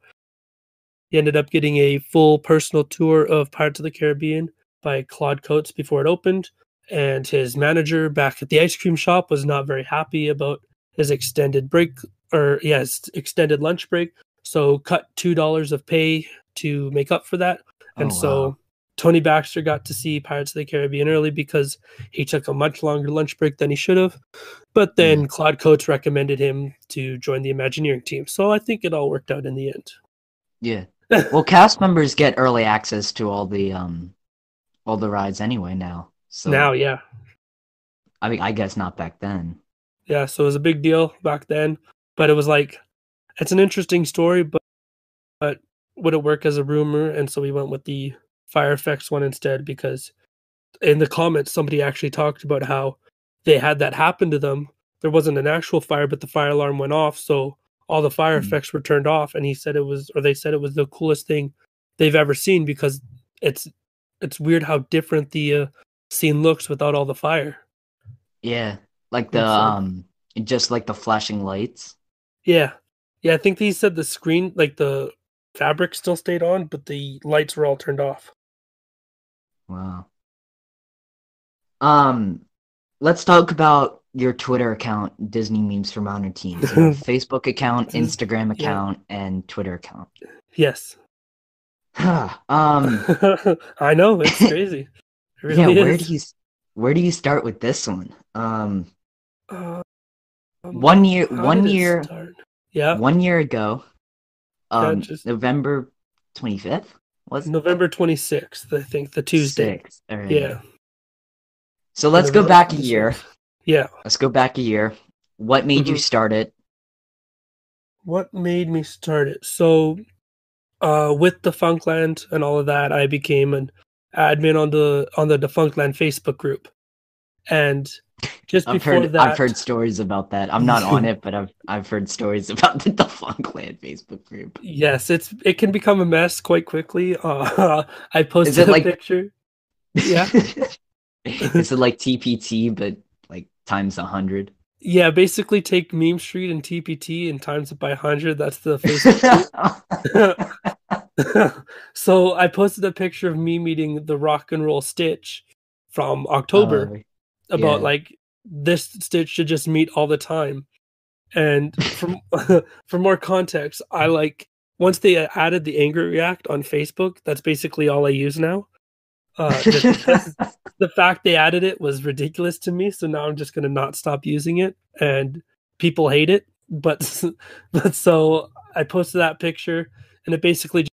S2: he ended up getting a full personal tour of Pirates of the Caribbean by Claude Coats before it opened. And his manager back at the ice cream shop was not very happy about his extended break or yes, extended lunch break. So cut two dollars of pay to make up for that. And
S1: Oh,
S2: so
S1: wow.
S2: Tony Baxter got to see Pirates of the Caribbean early because he took a much longer lunch break than he should have. But hmm. then Claude Coats recommended him to join the Imagineering team. So I think it all worked out in the end.
S1: Yeah. Well, cast members get early access to all the um all the rides anyway now. So
S2: now, yeah.
S1: I mean, I guess not back then.
S2: Yeah, so it was a big deal back then. But it was like it's an interesting story, but but would it work as a rumor? And so we went with the fire effects one instead because in the comments somebody actually talked about how they had that happen to them. There wasn't an actual fire, but the fire alarm went off, so all the fire
S1: Hmm.
S2: effects were turned off. And he said it was, or they said it was the coolest thing they've ever seen because it's it's weird how different the uh, scene looks without all the fire.
S1: Yeah, like the um, just like the flashing lights.
S2: Yeah. Yeah, I think he said the screen like the fabric still stayed on, but the lights were all turned off.
S1: Wow. Um, let's talk about your Twitter account, Disney Memes for Modern Teens. You have Facebook account, Instagram
S2: yeah.
S1: account, and Twitter account.
S2: Yes.
S1: um,
S2: I know, it's crazy. It
S1: yeah,
S2: really
S1: where
S2: is.
S1: do you where do you start with this one? Um,
S2: Uh, um,
S1: one year, one year.
S2: Yeah.
S1: one year ago, um,
S2: just-
S1: November twenty fifth was?
S2: November 26th, I think, the Tuesday.
S1: Sixth, right.
S2: Yeah.
S1: So let's go back a year.
S2: Yeah.
S1: Let's go back a year. What made you
S2: Mhm.
S1: start it?
S2: What made me start it? So, uh, with Defunctland and all of that, I became an admin on the on the Defunctland Facebook group, and just
S1: I've
S2: before
S1: heard
S2: that,
S1: I've heard stories about that. I'm not on it, but I've I've heard stories about the Defunctland Facebook group.
S2: yes, it's it can become a mess quite quickly. Uh, I posted a
S1: like-
S2: picture. Yeah.
S1: Is it like TPT but like times a hundred?
S2: Yeah, basically take Meme Street and TPT and times it by hundred. That's the Facebook. so I posted a picture of me meeting the Rock and Roll Stitch from October.
S1: Uh,
S2: about
S1: Yeah.
S2: like this stitch should just meet all the time and for for more context i like once they added the angry react on facebook that's basically all i use now uh, just the fact they added it was ridiculous to me so now i'm just going to not stop using it and people hate it. But but so i posted that picture and it basically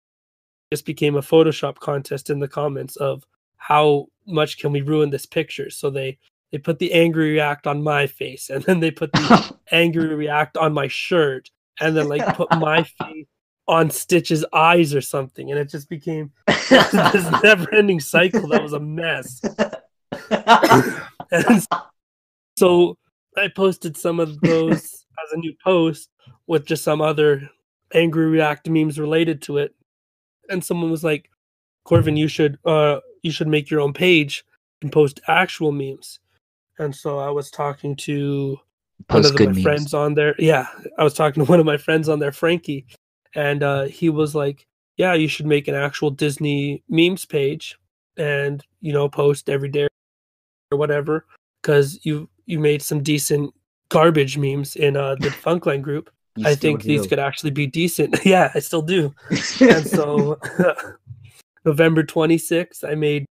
S2: just became a photoshop contest in the comments of how much can we ruin this picture. So they they put the angry react on my face and then they put the angry react on my shirt and then like put my face on stitch's eyes or something and it just became this never-ending cycle that was a mess and so i posted some of those as a new post with just some other angry react memes related to it and someone was like corvin you should uh you should make your own page and post actual memes and so i was talking to one of the, my
S1: memes.
S2: friends on there. Yeah, I was talking to one of my friends on there, Frankie, and uh, he was like, "Yeah, you should make an actual Disney memes page, and you know, post every day or whatever, because you you made some decent garbage memes in uh, the Defunctland group.
S1: You
S2: I think these could actually be decent. yeah, I still do. And so, November 26th, I made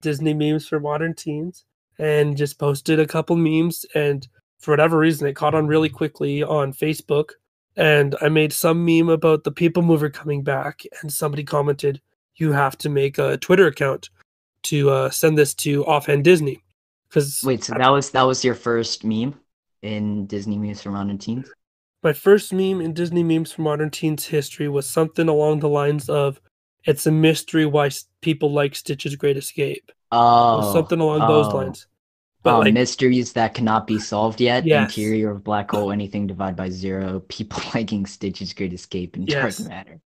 S2: Disney memes for modern teens and just posted a couple memes and for whatever reason it caught on really quickly on facebook and I made some meme about the People Mover coming back, and somebody commented, "You have to make a Twitter account to uh, send this to Offhand Disney." Because
S1: Wait, so that was that was your first meme in Disney memes for modern teens?
S2: my first meme in Disney memes for modern teens history was something along the lines of, "It's a mystery why people like Stitch's Great Escape."
S1: Oh,
S2: something along those
S1: oh.
S2: lines. But
S1: Oh,
S2: like,
S1: mysteries that cannot be solved yet.
S2: Yes.
S1: Interior of black hole, anything divided by zero. People liking Stitch's Great Escape and
S2: Yes.
S1: Dark Matter.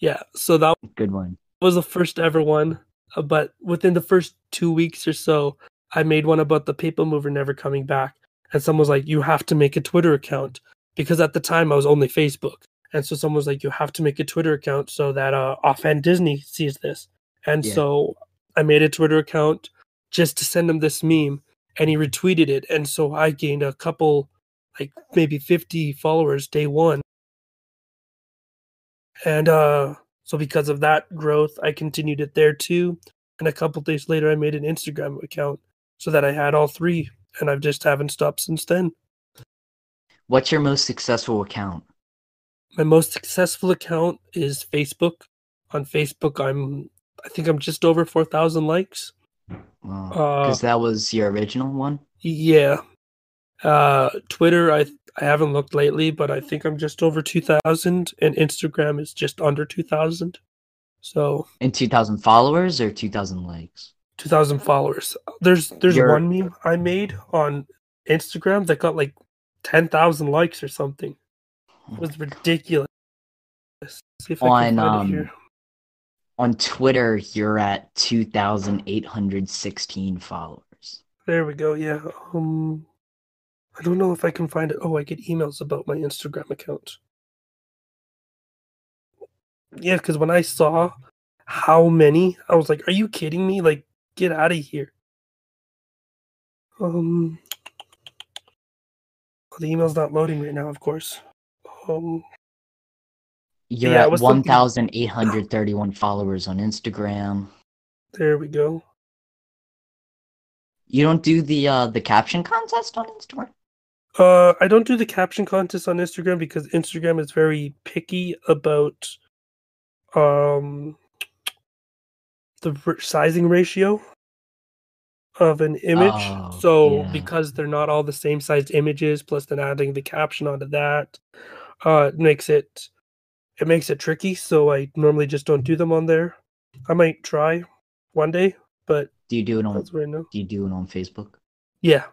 S2: yeah. So that
S1: Good one.
S2: was the first ever one. uh, But within the first two weeks or so, I made one about the People Mover never coming back, and someone was like, "You have to make a Twitter account," because at the time I was only Facebook, and so someone was like, "You have to make a Twitter account so that uh, Offhand Disney sees this." And
S1: Yeah.
S2: so I made a Twitter account just to send them this meme, and he retweeted it, and so I gained a couple, like maybe fifty followers day one, and uh, so because of that growth, I continued it there too. And a couple days later, I made an Instagram account so that I had all three, and I've just haven't stopped since then.
S1: What's your most successful account?
S2: My most successful account is Facebook. On Facebook, I'm I think I'm just over four thousand likes.
S1: Because
S2: Uh,
S1: that was your original one.
S2: Yeah. Uh, Twitter, I I haven't looked lately, but I think I'm just over two thousand, and Instagram is just under two thousand. So
S1: In 2,000 followers or 2,000 likes?
S2: two thousand followers. There's there's
S1: You're-
S2: one meme I made on Instagram that got like ten thousand likes or something. It was ridiculous. Let's see if I can
S1: On,
S2: find
S1: um,
S2: it here.
S1: On Twitter, you're at 2,816 followers.
S2: There we go. Yeah. Um, I don't know if I can find it. Oh, I get emails about my Instagram account. Yeah, because when I saw how many, I was like, "Are you kidding me? Like, get out of here." Um, oh, the email's not loading right now. Of course. Um,
S1: You're
S2: Yeah,
S1: at
S2: was something-
S1: 1,831 followers on Instagram.
S2: there we go.
S1: You don't do the uh the caption contest on Instagram?
S2: Uh, I don't do the caption contest on Instagram because Instagram is very picky about um the sizing ratio of an image.
S1: Oh,
S2: so
S1: yeah.
S2: because they're not all the same sized images, plus then adding the caption onto that, uh, makes it it makes it tricky. So I normally just don't do them on there. I might try one day, but
S1: Do you do it on
S2: that's right now.
S1: do you do it on Facebook?
S2: Yeah.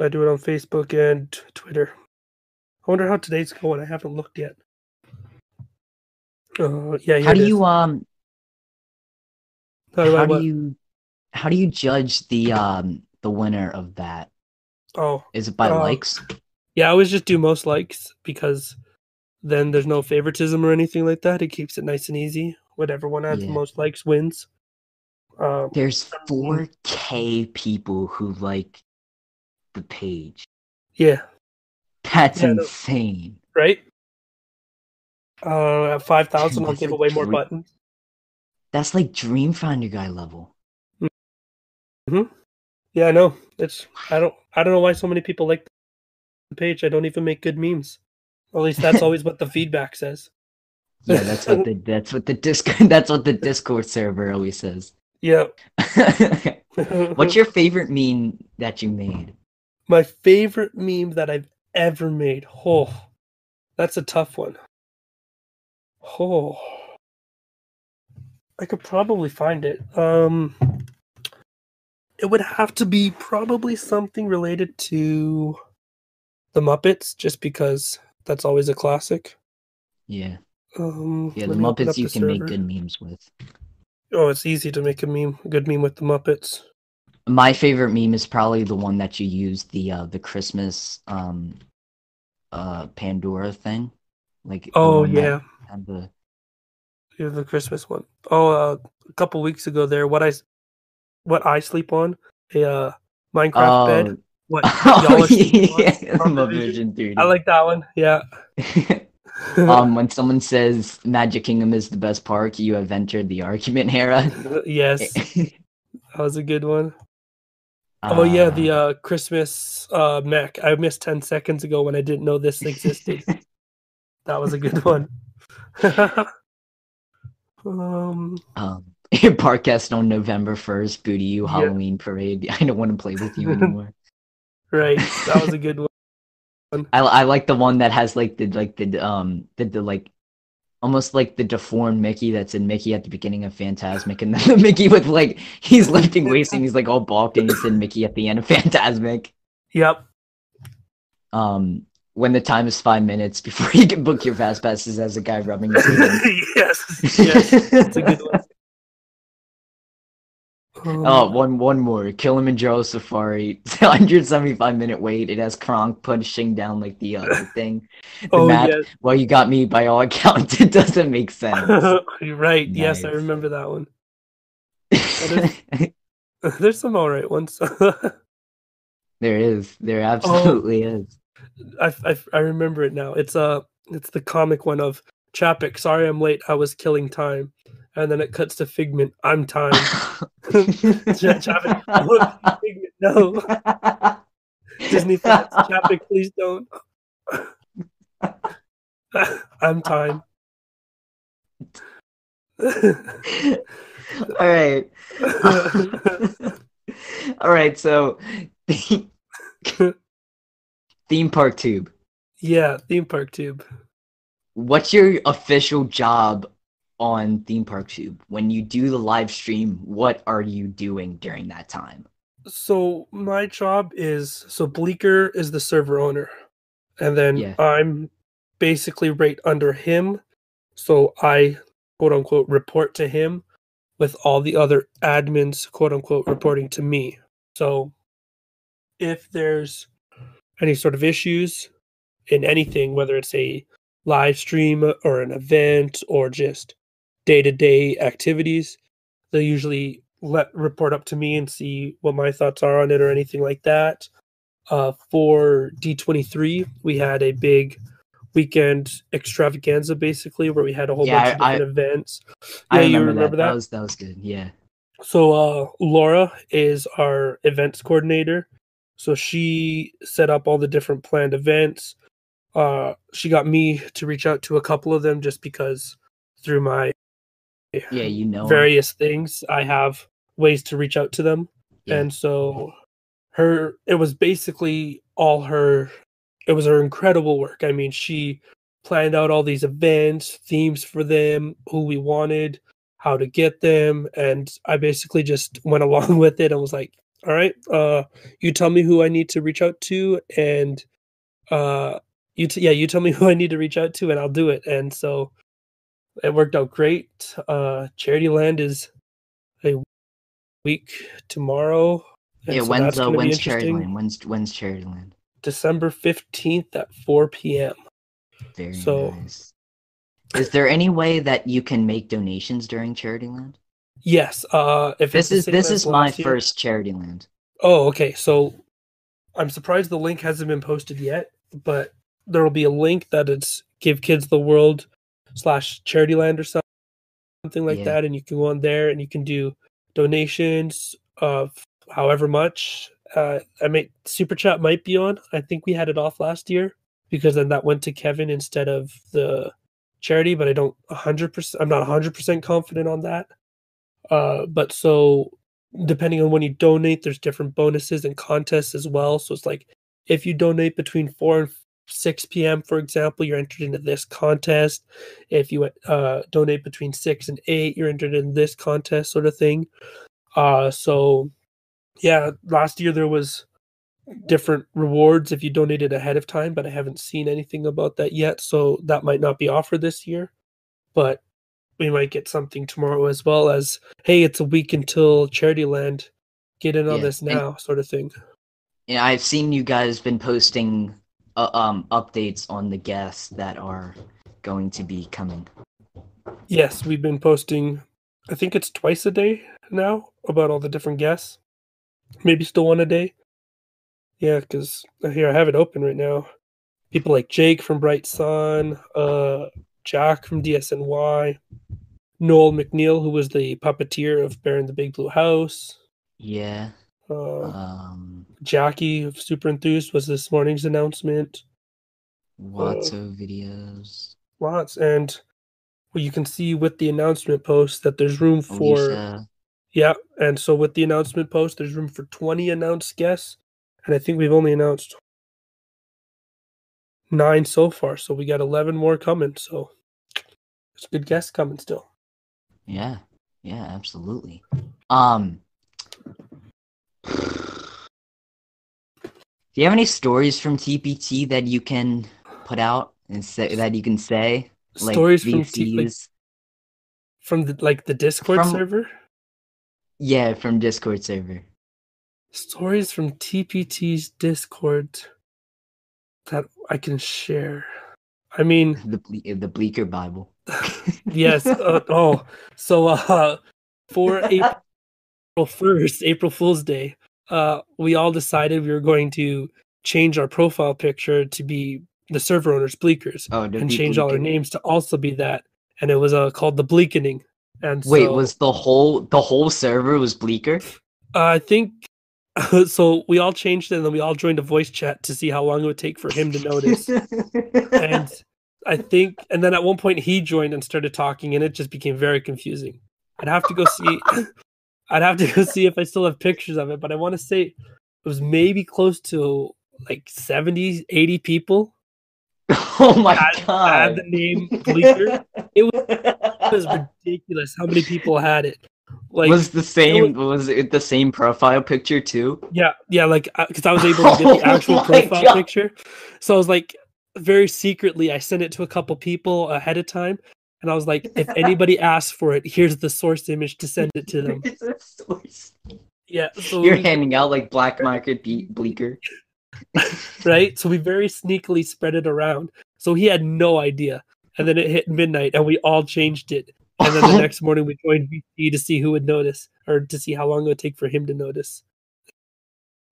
S2: I do it on Facebook and Twitter. I wonder how today's going. I haven't looked yet. Uh, yeah,
S1: How do you um
S2: how do
S1: how do you how do you judge the um the winner of that?
S2: Oh,
S1: Is it by
S2: Uh,
S1: likes?
S2: yeah, I always just do most likes because then there's no favoritism or anything like that. It keeps it nice and easy. Whatever one has the most likes wins. Um,
S1: There's 4k people who like the page.
S2: yeah,
S1: That's
S2: Yeah,
S1: insane.
S2: right? Uh, at 5,000, I'll give
S1: like
S2: away more buttons.
S1: That's like Dreamfinder guy level.
S2: hmm Yeah, I know. It's I don't I don't know why so many people like the page. I don't even make good memes. Or at least that's always what the feedback says.
S1: Yeah, that's what the that's what the Discord that's what the Discord server always says.
S2: Yeah.
S1: What's your favorite meme that you made?
S2: my favorite meme that I've ever made? Oh, that's a tough one. Oh, I could probably find it. Um, it would have to be probably something related to the Muppets, just because that's always a classic.
S1: Yeah.
S2: Um,
S1: Yeah, the Muppets you
S2: the
S1: can make good memes with.
S2: Oh, it's easy to make a meme, a good meme with the Muppets.
S1: My favorite meme is probably the one that you used the uh the Christmas um uh Pandora thing. Like
S2: Oh yeah,
S1: had the
S2: yeah, the Christmas one. Oh, uh, a couple weeks ago there, what I, what I sleep on, a uh, Minecraft bed. What
S1: Oh,
S2: y'all are sleeping on,
S1: yeah,
S2: on
S1: the
S2: the Vision.
S1: Vision 3D.
S2: I like that one. Yeah.
S1: um, when someone says Magic Kingdom is the best park, you have entered the argument era.
S2: yes, that was a good one. Oh yeah,
S1: Uh,
S2: the uh, Christmas uh, mech. I missed ten seconds ago when I didn't know this existed. that was a good one. um,
S1: um, Parkcast on November first, Boo to You
S2: Yeah.
S1: Halloween parade. I don't want to play with you anymore.
S2: Right, that was a good one.
S1: I I like the one that has like the like the um the, the like almost like the deformed Mickey that's in Mickey at the beginning of Fantasmic, and then the Mickey with like he's lifting weights and he's like all balked, and he's in Mickey at the end of Fantasmic.
S2: Yep.
S1: Um, when the time is five minutes before you can book your fast passes as a guy rubbing his
S2: yes. Yes. That's a good one. Um,
S1: Oh, one one more. Kilimanjaro Safari. 175 minute wait. It has Kronk pushing down like the uh, the thing. The
S2: oh
S1: map.
S2: yes.
S1: Well, you got me by all accounts. It doesn't make sense.
S2: You're right. Yes, I remember that one. There's some alright ones.
S1: there is.
S2: Oh.
S1: There absolutely is.
S2: I, I I remember it now. It's uh it's the comic one of Chapek. Sorry, I'm late. I was killing time, and then it cuts to Figment. I'm time. Look, Figment. No, Disney fans. Chapek, please don't. I'm time.
S1: all right. all right. So, theme park tube.
S2: yeah, theme park tube.
S1: What's your official job on theme park tube when you do the live stream? What are you doing during that time?
S2: So my job is so Bleeker is the server owner, and then
S1: Yeah.
S2: I'm basically right under him. So I quote unquote report to him with all the other admins quote unquote reporting to me. So if there's any sort of issues in anything, whether it's a live stream or an event or just day to day activities, they'll usually let report up to me and see what my thoughts are on it or anything like that. Uh, for D23, we had a big weekend extravaganza basically where we had a whole
S1: Yeah,
S2: bunch of
S1: I-
S2: different events.
S1: I
S2: Yeah, you
S1: remember,
S2: remember
S1: that.
S2: that?
S1: was that was good. Yeah.
S2: So uh Laura is our events coordinator. So she set up all the different planned events. Uh she got me to reach out to a couple of them just because through my
S1: Yeah, you know.
S2: various things I have ways to reach out to them.
S1: Yeah.
S2: And so her it was basically all her it was her incredible work. I mean, she planned out all these events, themes for them, who we wanted, how to get them, and I basically just went along with it and was like, "All right, uh you tell me who I need to reach out to and uh you t- yeah, you tell me who I need to reach out to and I'll do it." And so it worked out great. Uh Charity Land is a week tomorrow.
S1: yeah,
S2: so
S1: when's uh, when's Cherryland?
S2: interesting.
S1: When's when's Cherryland?
S2: December 15th at 4 p.m.
S1: Very
S2: So-
S1: nice. Is there any way that you can make donations during Charity Land?
S2: Yes, uh if
S1: This is this is my
S2: year-
S1: first Charityland.
S2: Oh, okay. So I'm surprised the link hasn't been posted yet, but there will be a link that it's Give Kids the World slash Charityland or something, something like
S1: Yeah.
S2: that, and you can go on there and you can do donations of however much. Uh, I may super chat might be on. I think we had it off last year because then that went to Kevin instead of the charity, but I don't 100%. I'm not 100% confident on that. Uh, but so depending on when you donate, there's different bonuses and contests as well. So it's like if you donate between 4 and 6 p.m., for example, you're entered into this contest. If you uh, donate between 6 and 8, you're entered in this contest, sort of thing. Uh, so, yeah, last year there was different rewards if you donated ahead of time, but I haven't seen anything about that yet. So that might not be offered this year, but we might get something tomorrow as well as hey, it's a week until Charity Land. Get in on
S1: Yeah,
S2: this
S1: and-
S2: now, sort of thing.
S1: Yeah, I've seen you guys been posting uh, um updates on the guests that are going to be coming.
S2: Yes, we've been posting. I think it's twice a day now about all the different guests. Maybe still one a day. Yeah, because here I have it open right now. People like Jake from Bright Sun, uh, Jack from DSNY, Noel MacNeal, who was the puppeteer of Bear in the Big Blue House.
S1: Yeah.
S2: Uh,
S1: Um,
S2: Jackie of Super Enthused was this morning's announcement.
S1: lots of videos.
S2: Lots, and well, you can see with the announcement post that there's room for
S1: Alicia.
S2: yeah, and so with the announcement post, there's room for 20 announced guests, and I think we've only announced nine so far, so we got 11 more coming. So there's good guests coming still.
S1: Yeah, yeah, absolutely. Um, do you have any stories from TPT that you can put out and say that you can say? Like
S2: Stories from T- like, from the like the Discord
S1: From-
S2: server.
S1: yeah, from Discord server.
S2: Stories from TPT's Discord that I can share. I mean,
S1: The ble- the Bleaker Bible.
S2: yes. Uh, oh, so uh, for April first, April Fool's Day, uh, we all decided we were going to change our profile picture to be the server owners Bleakers
S1: Oh,
S2: and change all our names to also be that, and it was uh, called the Bleakening. And
S1: Wait,
S2: so,
S1: was the whole the whole server was Bleaker?
S2: uh, I think so. We all changed it, and then we all joined a voice chat to see how long it would take for him to notice. and I think, and then at one point he joined and started talking, and it just became very confusing. I'd have to go see. I'd have to go see if I still have pictures of it, but I want to say it was maybe close to like 70, 80 people.
S1: oh my
S2: Had-
S1: god!
S2: had the name Bleaker. It was, it was ridiculous how many people had it. Like,
S1: was the same was it the same profile picture too?
S2: yeah, yeah, like uh, because I was able to get the
S1: Oh
S2: actual
S1: my
S2: profile
S1: God.
S2: picture. So I was like, very secretly, I sent it to a couple people ahead of time, and I was like, if anybody asks for it, here's the source image to send it to them.
S1: It's a source.
S2: Yeah, so
S1: You're
S2: we-
S1: handing out like black market be- bleaker.
S2: right? So we very sneakily spread it around. So he had no idea. And then it hit midnight and we all changed it. And then the next morning we joined VC to see who would notice or to see how long it would take for him to notice.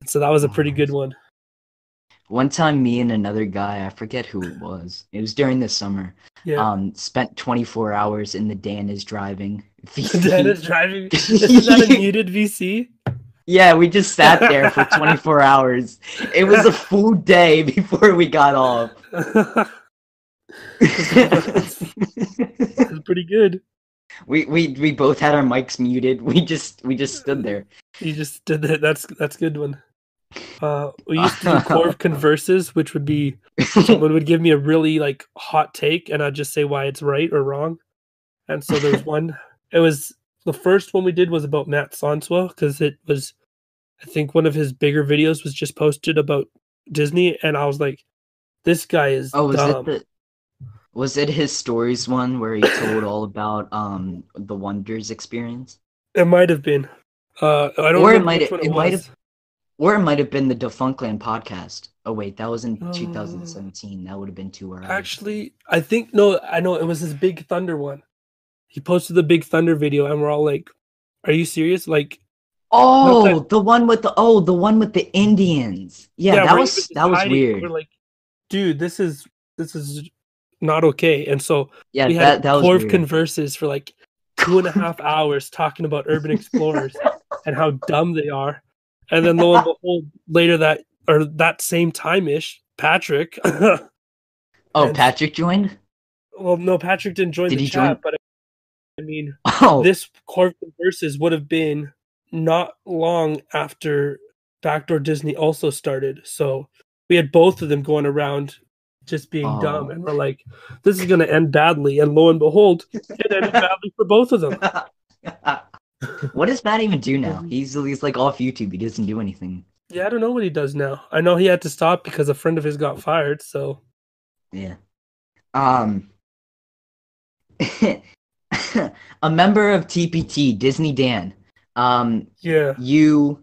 S2: So that was a pretty good one.
S1: One time, me and another guy, I forget who it was. It was during the summer.
S2: Yeah.
S1: Um, spent 24 hours in the Dan is driving.
S2: Dan is driving. Isn't that a muted VC?
S1: yeah, we just sat there for 24 hours. It was a full day before we got off.
S2: It's pretty good.
S1: we we we both had our mics muted. We just we just stood there.
S2: You just did that. That's that's a good one. Uh, we used to do Corv converses, which would be someone would give me a really like hot take and I'd just say why it's right or wrong. And so there was one it was the first one we did was about Matt Sonswa because it was I think one of his bigger videos was just posted about Disney and I was like, this guy is
S1: Oh, was
S2: dumb.
S1: it the was it his stories one where he told all about um the Wonders experience?
S2: It might have been. Uh I don't
S1: Or it might
S2: one
S1: it might have- Or it might have been the Defunctland podcast. Oh wait, that was in
S2: Oh.
S1: 2017. That would have been too early.
S2: Actually, I think no, I know it was his Big Thunder one. He posted the Big Thunder video and we're all like, Are you serious? Like
S1: oh,
S2: that-
S1: the one with the oh, the one with the Indians. Yeah, that was that was
S2: hiding.
S1: weird.
S2: We're like, dude, this is this is not okay. And so
S1: yeah,
S2: we
S1: that
S2: had
S1: that was
S2: Corv converses for like two and a half hours talking about urban explorers and how dumb they are. And then lo and behold, later that or that same time ish, Patrick.
S1: oh,
S2: and-
S1: Patrick joined.
S2: well, no, Patrick didn't join
S1: Did
S2: the
S1: he
S2: chat,
S1: join?
S2: but I mean,
S1: Oh,
S2: this Corv versus would have been not long after Backdoor Disney also started. So we had both of them going around just being oh. dumb,
S1: Oh.
S2: and we're like, this is going to end badly. And lo and behold, it ended badly for both of them.
S1: what does Matt even do now? He's he's like off YouTube. He doesn't do anything.
S2: Yeah, I don't know what he does now. I know he had to stop because a friend of his got fired. So
S1: Yeah. Um. a member of TPT, Disney Dan. Um,
S2: yeah,
S1: you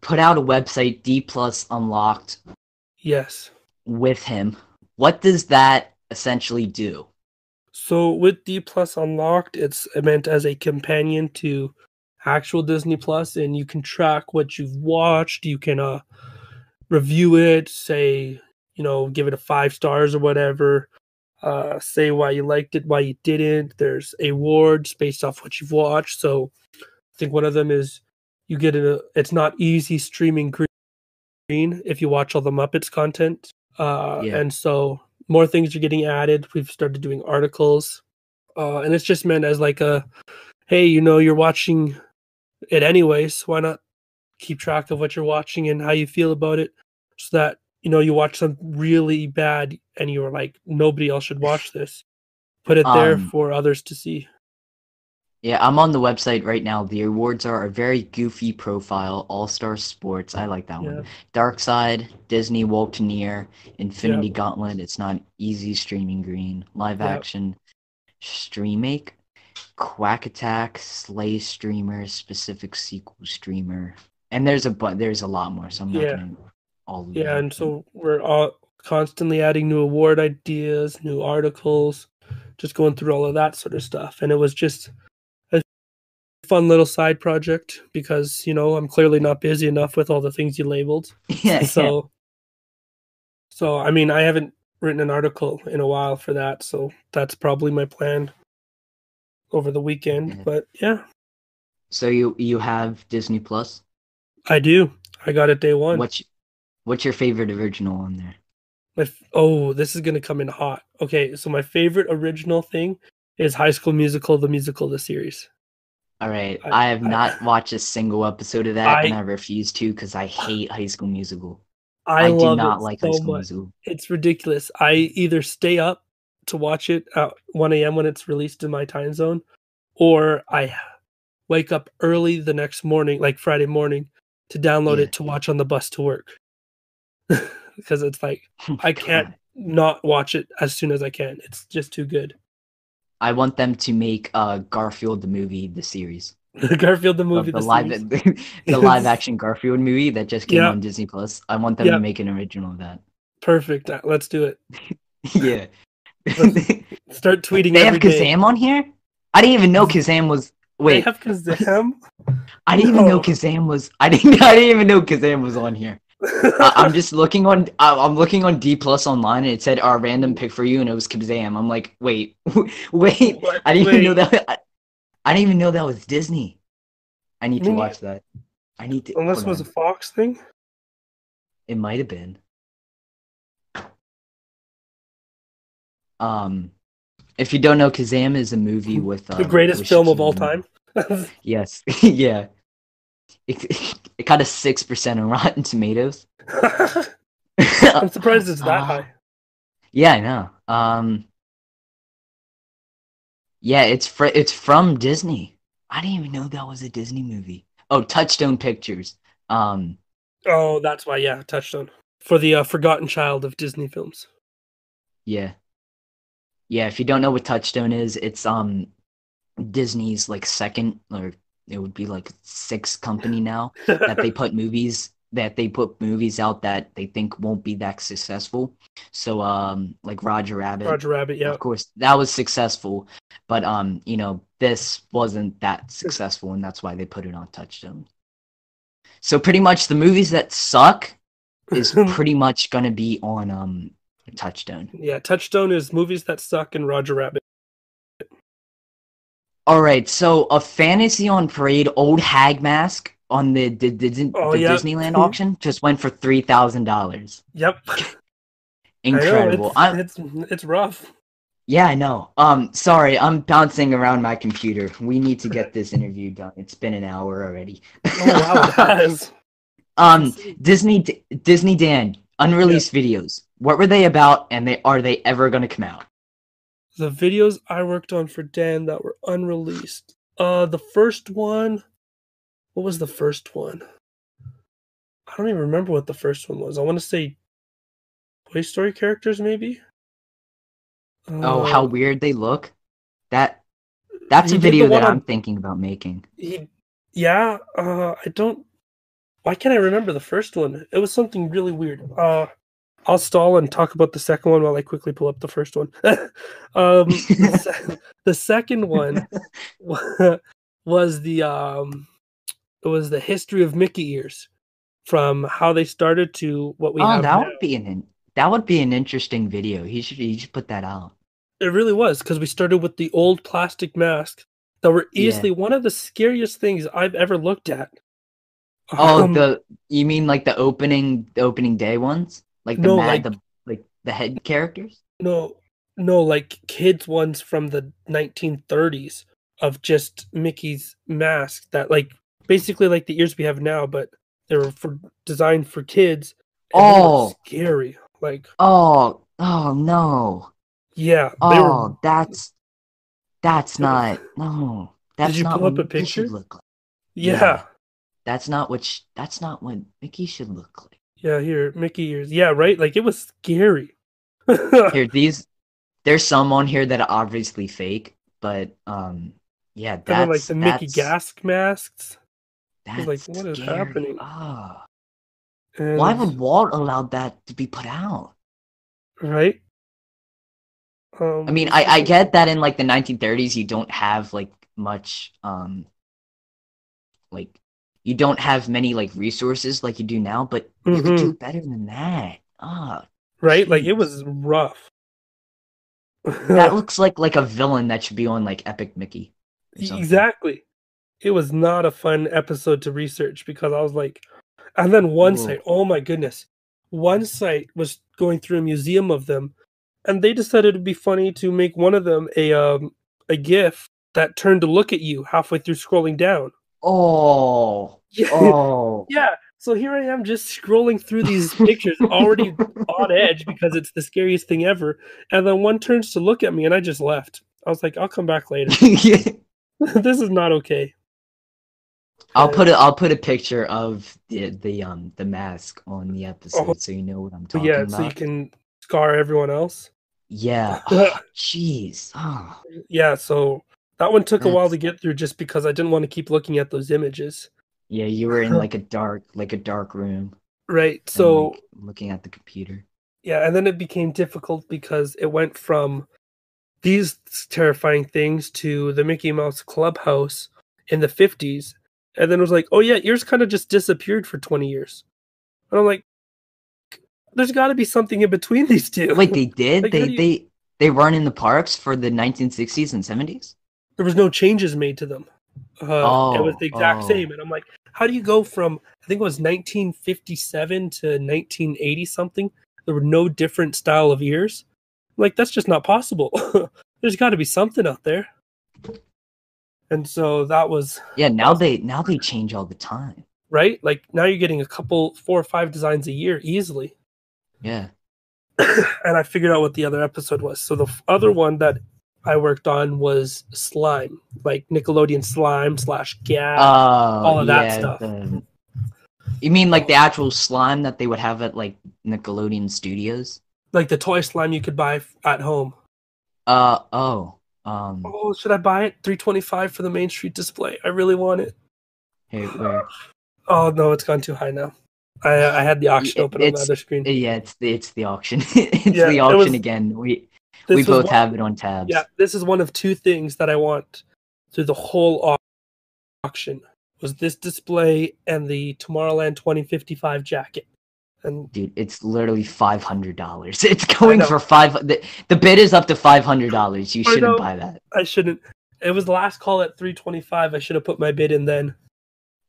S1: put out a website, D Plus Unlocked,
S2: yes.
S1: with him. What does that essentially do?
S2: So with D Plus Unlocked, it's meant as a companion to actual Disney Plus, and you can track what you've watched. You can uh, review it, say you know, give it a five stars or whatever. Uh, say why you liked it, why you didn't. There's awards based off what you've watched. So I think one of them is you get a it's not easy streaming green if you watch all the Muppets content. Uh,
S1: Yeah.
S2: and so more things are getting added. We've started doing articles, uh, and it's just meant as like a, hey, you know, you're watching it anyways. Why not keep track of what you're watching and how you feel about it, so that you know you watch something really bad and you're like nobody else should watch this. Put it there
S1: Um,
S2: for others to see.
S1: Yeah, I'm on the website right now. The awards are a very goofy profile, All Star Sports. I like that
S2: Yeah.
S1: one. Dark Side, Disney Woke to Near, Infinity Gauntlet. It's not easy streaming green. Live action, Streamake, Quack Attack, Slay Streamer, specific sequel streamer, and there's a but there's a lot more. So I'm not
S2: Yeah.
S1: all. of
S2: Yeah, and so we're all constantly adding new award ideas, new articles, just going through all of that sort of stuff. And it was just fun little side project because, you know, I'm clearly not busy enough with all the things you labeled.
S1: yeah,
S2: So so I mean, I haven't written an article in a while for that, so that's probably my plan over the weekend.
S1: Yeah.
S2: But yeah,
S1: So you you have Disney Plus.
S2: I do. I got it day one.
S1: What's what's your favorite original on there?
S2: My f- oh, this is gonna come in hot. Okay, so my favorite original thing is High School Musical, the musical, the series.
S1: All right,
S2: I-
S1: I, have
S2: I-
S1: not watched a single episode of that, and
S2: I-
S1: I refuse to because I hate High School Musical.
S2: I,
S1: I, do not like
S2: so
S1: High School
S2: much.
S1: Musical.
S2: It's ridiculous. I either stay up to watch it at 1 a.m. when it's released in my time zone, or I wake up early the next morning, like Friday morning, to download
S1: Yeah.
S2: it to watch on the bus to work. because it's like oh I can't
S1: God.
S2: not watch it as soon as I can. It's just too good.
S1: I want them to make uh Garfield the movie, the series,
S2: Garfield the movie,
S1: the
S2: the
S1: live
S2: series.
S1: the live action Garfield movie that just came
S2: Yeah.
S1: on Disney Plus. I want them
S2: Yeah.
S1: to make an original of that.
S2: Perfect. Uh, Let's do it.
S1: yeah.
S2: Start tweeting
S1: they have
S2: every day.
S1: Kazam on here. I didn't even know Kazam was. Wait.
S2: They have Kazam.
S1: I didn't even know Kazam was. I didn't. I didn't even know Kazam was on here. I'm just looking on. I'm looking on D Plus online, and it said our random pick for you, and it was Kazam. I'm like, wait, wait.
S2: What?
S1: I didn't even know that. I, I didn't even know that was Disney. I need to watch that. I need to.
S2: Unless it was a. Fox thing.
S1: It might have been. Um, if you don't know, Kazam is a movie with uh,
S2: the greatest film of all time.
S1: Yes, yeah. It, it got a six percent on Rotten Tomatoes.
S2: I'm surprised it's that
S1: Ah.
S2: high.
S1: Yeah, I know. Um, yeah, it's fr- it's from Disney. I didn't even know that was a Disney movie. Oh, Touchstone Pictures. Um,
S2: Oh, that's why. Yeah, Touchstone for the uh, forgotten child of Disney films.
S1: yeah, yeah. If you don't know what Touchstone is, it's um Disney's like second, or it would be like six company now that they put movies that they put movies out that they think won't be that successful. So um, like Roger Rabbit.
S2: Roger Rabbit. Yeah.
S1: Of course, that was successful, but um, you know, this wasn't that successful, and that's why they put it on Touchstone. So pretty much the movies that suck is pretty much gonna be on um Touchstone.
S2: Yeah, Touchstone is movies that suck and Roger Rabbit.
S1: All right, so a fantasy on parade, old hag mask on the the, the,
S2: Oh,
S1: the
S2: yeah.
S1: Disneyland auction just went for three thousand dollars.
S2: Yep.
S1: Incredible.
S2: know, it's, it's it's rough.
S1: Yeah, I know. Um, sorry, I'm bouncing around my computer. We need to get this interview done. It's been an hour already.
S2: Oh wow, it has.
S1: um, Disney, Disney Dan, unreleased videos. What were they about, and they are they ever going to come out?
S2: The videos I worked on for Dan that were unreleased. Uh, the first one. What was the first one? I don't even remember what the first one was. I want to say Toy Story characters, maybe.
S1: Oh,
S2: Uh,
S1: how weird they look. That that's a video that
S2: on-
S1: I'm thinking about making.
S2: he yeah uh i don't why can't i remember the first one it was something really weird uh i'll stall and talk about the second one while i quickly pull up the first one um the, se- the second one was the um it was the history of mickey ears from how they started to what we
S1: oh, that
S2: now.
S1: would be an in- that would be an interesting video. He should he should put that out.
S2: It really was because we started with the old plastic masks that were
S1: Yeah.
S2: easily one of the scariest things I've ever looked at.
S1: Oh,
S2: Um,
S1: the you mean like the opening the opening day ones? Like the
S2: No,
S1: mad
S2: like-
S1: the like the head characters?
S2: no, no, like kids ones from the 1930s of just Mickey's mask that like basically like the ears we have now, but they were for designed for kids.
S1: Oh.
S2: scary! Like
S1: Oh, oh no.
S2: yeah,
S1: Oh,
S2: were.
S1: that's that's not no. That's
S2: you
S1: not
S2: pull
S1: what
S2: up a picture?
S1: look like.
S2: Yeah,
S1: That's not what sh- that's not what Mickey should look like.
S2: Yeah. Here, Mickey ears. Yeah, right. Like it was scary.
S1: Here, these there's some on here that are obviously fake, but um yeah, that's
S2: then like the Mickey Gask masks.
S1: That's
S2: like, what is
S1: scary.
S2: happening?
S1: Ah.
S2: And,
S1: Why would Walt allow that to be put out?
S2: right? Um,
S1: I mean, I, I get that in like the 1930s, you don't have like much, um, like you don't have many like resources like you do now, but you could
S2: Mhm.
S1: do better than that. Ah,
S2: right. Like it was rough.
S1: that looks like like a villain that should be on like Epic Mickey.
S2: exactly. It was not a fun episode to research because I was like, and then one
S1: Whoa.
S2: site. Oh my goodness, one site was going through a museum of them, and they decided it'd be funny to make one of them a um a GIF that turned to look at you halfway through scrolling down.
S1: Oh, oh,
S2: Yeah. So here I am just scrolling through these pictures already on edge because it's the scariest thing ever. And then one turns to look at me and I just left. I was like, I'll come back later. this is not okay.
S1: I'll put a I'll put a picture of the the um the mask on the episode
S2: Oh.
S1: so you know what I'm talking
S2: yeah,
S1: about.
S2: Yeah, so you can scar everyone else.
S1: Yeah. Oh, Jeez. Oh.
S2: Yeah, so that one took a while to get through just because I didn't want to keep looking at those images.
S1: Yeah, you were in like a dark like a dark room.
S2: Right. So
S1: like, looking at the computer.
S2: yeah, and then it became difficult because it went from these terrifying things to the Mickey Mouse Clubhouse in the 50s. And then it was like, oh, yeah, ears kind of just disappeared for 20 years. And I'm like, there's got to be something in between these two.
S1: Wait, they did?
S2: Like,
S1: they
S2: you-
S1: they they run in the parks for the 1960s and 70s?
S2: There was no changes made to them. Uh, it was
S1: Oh,
S2: the exact
S1: oh.
S2: same. And I'm like, how do you go from, I think it was 1957 to 1980 something? There were no different style of ears. Like, that's just not possible. There's got to be something out there. And so that was,
S1: Yeah, now they now they change all the time.
S2: right? Like, now you're getting a couple, four or five designs a year easily.
S1: Yeah.
S2: and I figured out what the other episode was. So the other one that I worked on was slime, like Nickelodeon slime slash gas.
S1: Oh,
S2: all of that
S1: yeah,
S2: stuff.
S1: the- you mean like the actual slime that they would have at like Nickelodeon Studios?
S2: like the toy slime you could buy at home.
S1: Uh oh. Um
S2: Oh, should I buy it? 325 for the Main Street display. I really want it.
S1: here, where
S2: Oh no, it's gone too high now. I I had the auction
S1: Yeah,
S2: open on the other screen.
S1: yeah, it's the it's the auction. it's
S2: Yeah,
S1: the
S2: it
S1: auction
S2: was-
S1: again. We
S2: This
S1: we both
S2: one-
S1: have it on tabs.
S2: Yeah, this is one of two things that I want through the whole auction. Was this display and the Tomorrowland 2055 jacket. And
S1: Dude, it's literally five hundred dollars. It's going for five. The, the bid is up to five hundred dollars. You shouldn't buy that.
S2: I shouldn't it was the last call at 325. I should have put my bid in then.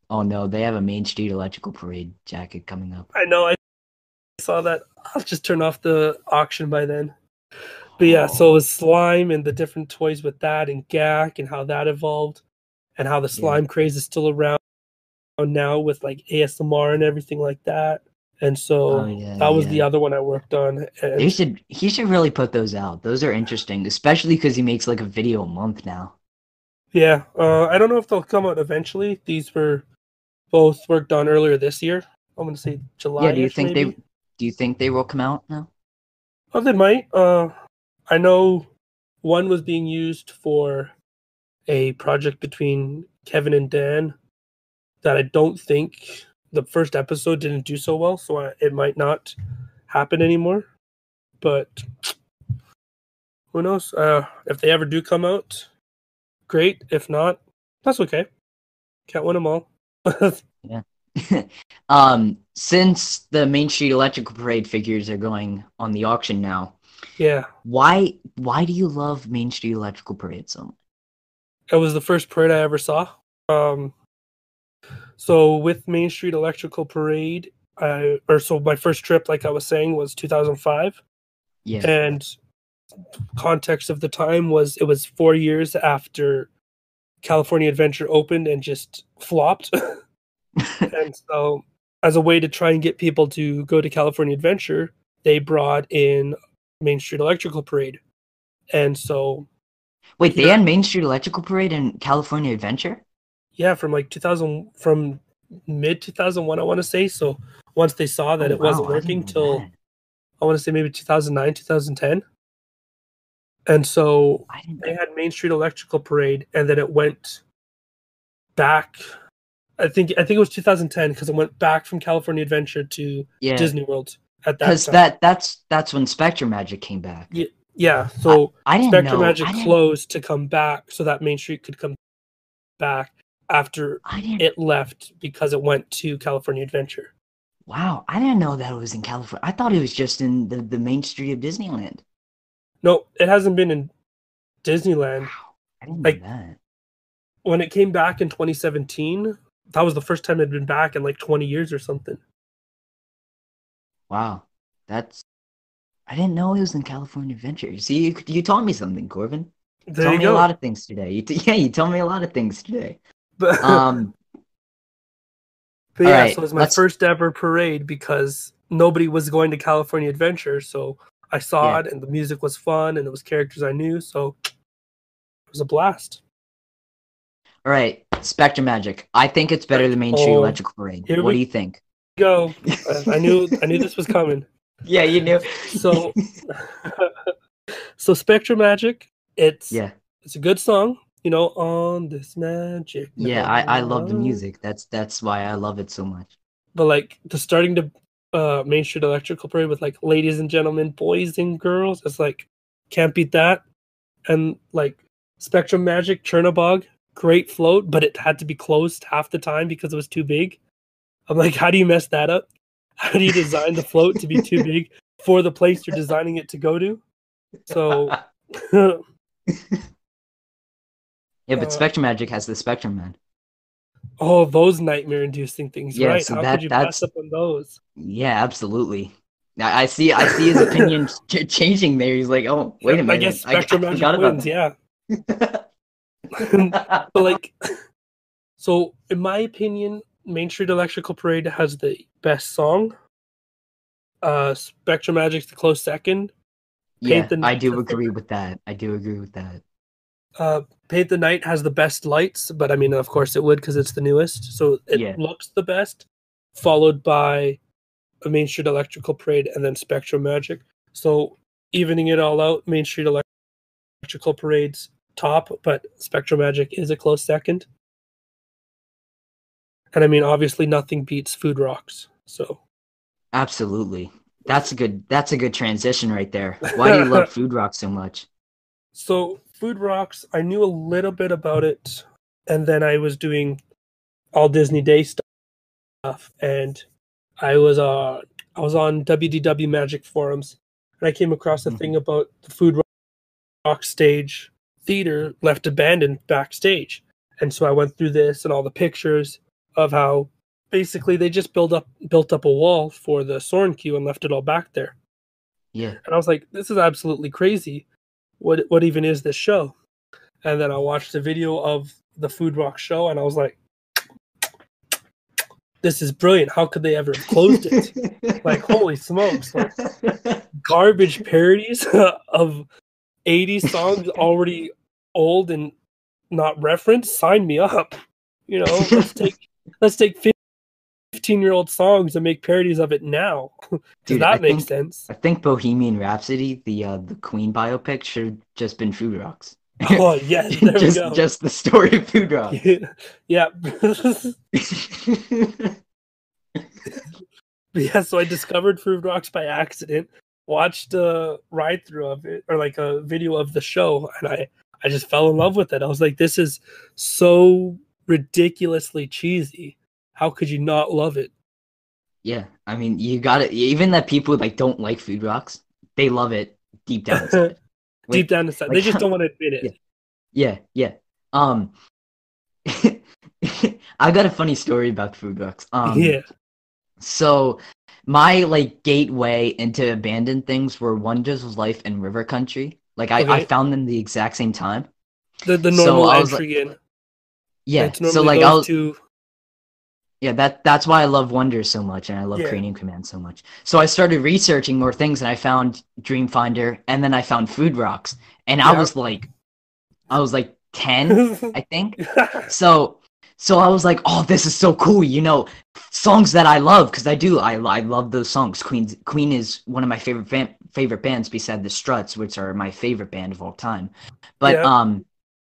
S1: Oh no, they have a Main Street Electrical Parade jacket coming up.
S2: I know I saw that. I'll just turn off the auction by then. But yeah, so it was slime and the different toys with that and Gak and how that evolved and how the
S1: Yeah.
S2: slime craze is still around now with like ASMR and everything like that. And so
S1: Oh, yeah,
S2: that was the other one I worked on. And
S1: should. He should really put those out. Those are interesting, especially because he makes like a video a month now.
S2: yeah, uh, I don't know if they'll come out eventually. These were both worked on earlier this year. I'm gonna say July.
S1: yeah. Do you think they? Do you think they will come out now?
S2: Oh, they might. Uh, I know one was being used for a project between Kevin and Dan that I don't think the first episode didn't do so well, so I, it might not happen anymore. But who knows? Uh, if they ever do come out, great. If not, that's okay. Can't win them all. Yeah.
S1: um, since the Main Street Electrical Parade figures are going on the auction now,
S2: yeah,
S1: why why do you love Main Street Electrical Parade so much?
S2: it was the first parade I ever saw. Um, So with Main Street Electrical Parade, I or so my first trip, like I was saying, was 2005,
S1: Yeah.
S2: and context of the time was it was four years after California Adventure opened and just flopped, and so as a way to try and get people to go to California Adventure, they brought in Main Street Electrical Parade, and so
S1: Wait, they
S2: Yeah.
S1: had Main Street Electrical Parade and California Adventure?
S2: yeah, from like 2000 from mid 2001, I want to say. So once they saw that
S1: Oh,
S2: it wasn't
S1: wow, didn't
S2: working till
S1: that.
S2: I want to say maybe 2009, 2010. And so they had Main Street Electrical Parade, and then it went back. I think I think it was 2010 because it went back from California Adventure to
S1: yeah.
S2: Disney World at that
S1: Because that that's that's when SpectroMagic came back.
S2: yeah, yeah. so
S1: I didn't
S2: Spectrum
S1: know.
S2: Magic
S1: I
S2: closed to come back, so that Main Street could come back after it left because it went to California Adventure.
S1: wow, I didn't know that it was in California. I thought it was just in the, the main street of Disneyland.
S2: No, it hasn't been in Disneyland.
S1: Wow, I didn't
S2: Like-
S1: know that.
S2: When it came back in 2017, that was the first time it had been back in like 20 years or something.
S1: Wow, that's. I didn't know it was in California Adventure. See, you you taught me something, Corvyn. You
S2: There
S1: told
S2: you
S1: me
S2: go.
S1: a lot of things today. You t- yeah, you told me a lot of things today.
S2: But,
S1: Um,
S2: but yeah,
S1: alright,
S2: so it was my
S1: let's-
S2: first ever parade because nobody was going to California Adventure. So I saw
S1: Yeah.
S2: it and the music was fun and it was characters I knew. So it was a blast.
S1: all right, SpectroMagic. I think it's better than Main Street
S2: Oh,
S1: Electrical Parade. What
S2: we-
S1: do you think?
S2: Go. I- I knew I knew this was coming.
S1: Yeah, you knew.
S2: So so SpectroMagic, it's
S1: yeah,
S2: it's a good song, you know, on this magic.
S1: yeah. I I love the music. That's that's why I love it so much.
S2: But like the starting to uh Main Street Electrical Parade with like ladies and gentlemen, boys and girls, it's like can't beat that. And like SpectroMagic, Chernobog, great float, but it had to be closed half the time because it was too big. I'm like, how do you mess that up? How do you design the float to be too big for the place you're designing it to go to? So
S1: yeah, but
S2: uh,
S1: SpectroMagic has the Spectrum Man.
S2: Oh, those nightmare inducing things,
S1: Yeah,
S2: right?
S1: so
S2: How
S1: that-
S2: could you
S1: that's-
S2: pass up on those?
S1: Yeah, absolutely. I, I see. I see his opinion ch- changing there. He's like, "Oh, wait a minute."
S2: I guess Spectrum
S1: I,
S2: Magic
S1: forgot
S2: wins, yeah. But like so in my opinion, Main Street Electrical Parade has the best song. Uh SpectroMagic's the close second.
S1: yeah,
S2: the
S1: I do agree
S2: third.
S1: with that. I do agree with that.
S2: Uh Paint the Night has the best lights, but I mean of course it would because it's the newest. So it
S1: Yeah.
S2: looks the best, followed by a Main Street Electrical Parade and then SpectroMagic. So evening it all out, Main Street Electrical Parade's top, but SpectroMagic is a close second. And I mean obviously nothing beats Food Rocks. So
S1: Absolutely. That's a good. That's a good transition right there. Why do you love Food Rocks so much?
S2: So Food Rocks, I knew a little bit about it, and then I was doing all Disney Day stuff, and I was uh I was on WDW Magic forums, and I came across a
S1: Mhm.
S2: thing about the Food Rock stage theater left abandoned backstage, and so I went through this and all the pictures of how basically they just built up built up a wall for the Soren queue and left it all back there.
S1: Yeah.
S2: And I was like, this is absolutely crazy. What what even is this show? And then I watched a video of the Food Rock show and I was like, this is brilliant. How could they ever have closed it? like, holy smokes, like garbage parodies of 80 songs already old and not referenced. Sign me up. You know, let's take let's take 15 year old songs and make parodies of it now. Does
S1: Dude,
S2: that
S1: I
S2: make
S1: think-
S2: sense?
S1: I think Bohemian Rhapsody, the uh, the Queen biopic, should have just been Food Rocks.
S2: Oh yes, there
S1: just
S2: we go.
S1: just the story of Food Rocks.
S2: yeah. yeah, so I discovered Food Rocks by accident, watched a ride through of it or like a video of the show, and I I just fell in love with it. I was like, this is so ridiculously cheesy. How could you not love it?
S1: yeah, I mean, you got it. Even that people like don't like Food Rocks, they love it deep down. inside. Like-
S2: Deep down inside, they just don't want to admit it.
S1: Yeah. Yeah, yeah. Um, I got a funny story about food rocks. Um,
S2: yeah.
S1: So my like gateway into abandoned things were Wonders of Life and River Country. Like I, I found them the exact same time.
S2: The the
S1: So
S2: normal
S1: was
S2: entry in.
S1: Yeah. So like I'll
S2: two.
S1: yeah that that's why I love Wonders so much and I love
S2: Yeah.
S1: Cranium Command so much. So I started researching more things and I found Dreamfinder and then I found Food Rocks and I was like I was like 10 I think. So so I was like, "Oh, this is so cool." You know, songs that I love because I do. I I love those songs. Queen Queen is one of my favorite fan, favorite bands beside the Struts, which are my favorite band of all time. But
S2: Yeah.
S1: um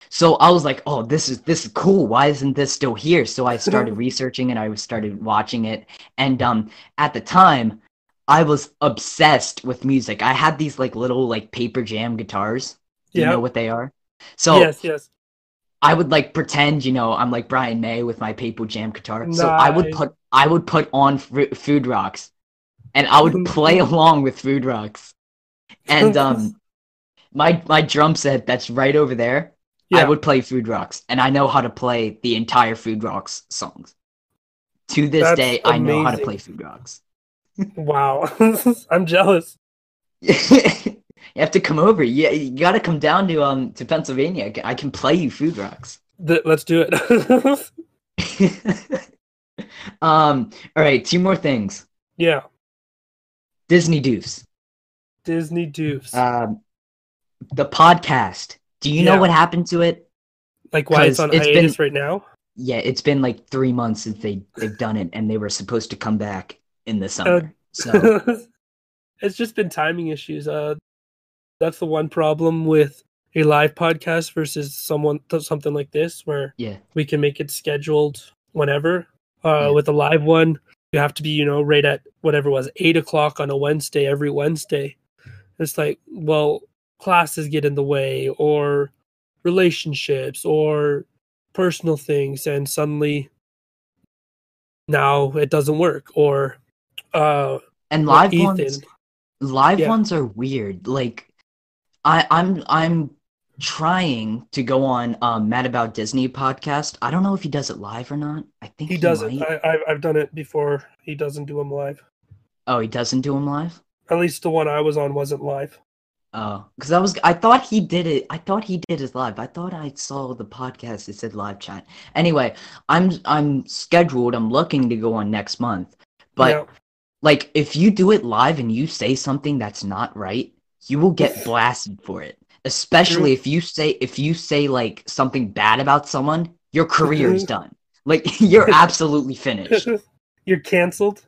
S1: so I was like, "Oh, this is this is cool. Why isn't this still here?" So I started researching and I started watching it and um at the time I was obsessed with music. I had these like little like Paper Jamz guitars. Do you know what they are? So
S2: yes, yes.
S1: I would like pretend, you know, I'm like Brian May with my Paper Jamz guitar. So I would put I would put on Fru- Food Rocks, and I would play along with Food Rocks. And um, my my drum set that's right over there, I would play Food Rocks, and I know how to play the entire Food Rocks songs. To this
S2: That's
S1: day, I know how to play Food Rocks.
S2: Wow. I'm jealous.
S1: you have to come over. Yeah, you, got to come down to um to Pennsylvania. I can, play you Food Rocks.
S2: Th- let's do it.
S1: um. All right. Two more things.
S2: yeah.
S1: Disney Doofs.
S2: Disney Doofs.
S1: Um. The podcast. Do you
S2: Yeah.
S1: know what happened to it?
S2: like why it's on
S1: it's been-
S2: hiatus right now?
S1: Yeah, it's been like three months since they they've done it, and they were supposed to come back in the summer. so
S2: it's just been timing issues. Uh, that's the one problem with a live podcast versus someone something like this, where
S1: yeah,
S2: we can make it scheduled whenever. Uh,
S1: Yeah.
S2: With a live one, you have to be, you know, right at whatever it was eight o'clock on a Wednesday every Wednesday. It's like, well, classes get in the way, or relationships, or personal things, and suddenly now it doesn't work. Or uh,
S1: and live
S2: Ethan,
S1: ones. Live
S2: Yeah.
S1: ones are weird. Like, I I'm I'm trying to go on um Mad About Disney podcast. I don't know if he does it live or not. I think
S2: he does it.
S1: might.
S2: I, I've I've done it before. He doesn't do them live.
S1: Oh, he doesn't do them live.
S2: At least the one I was on wasn't live.
S1: Oh, because I was I thought he did it. I thought he did his live. I thought I saw the podcast. It said live chat. Anyway, I'm I'm scheduled. I'm looking to go on next month. But
S2: Yeah.
S1: like, if you do it live and you say something that's not right, you will get blasted for it. Especially if you say if you say like something bad about someone, your career is mm-hmm. done. Like you're absolutely finished.
S2: You're canceled.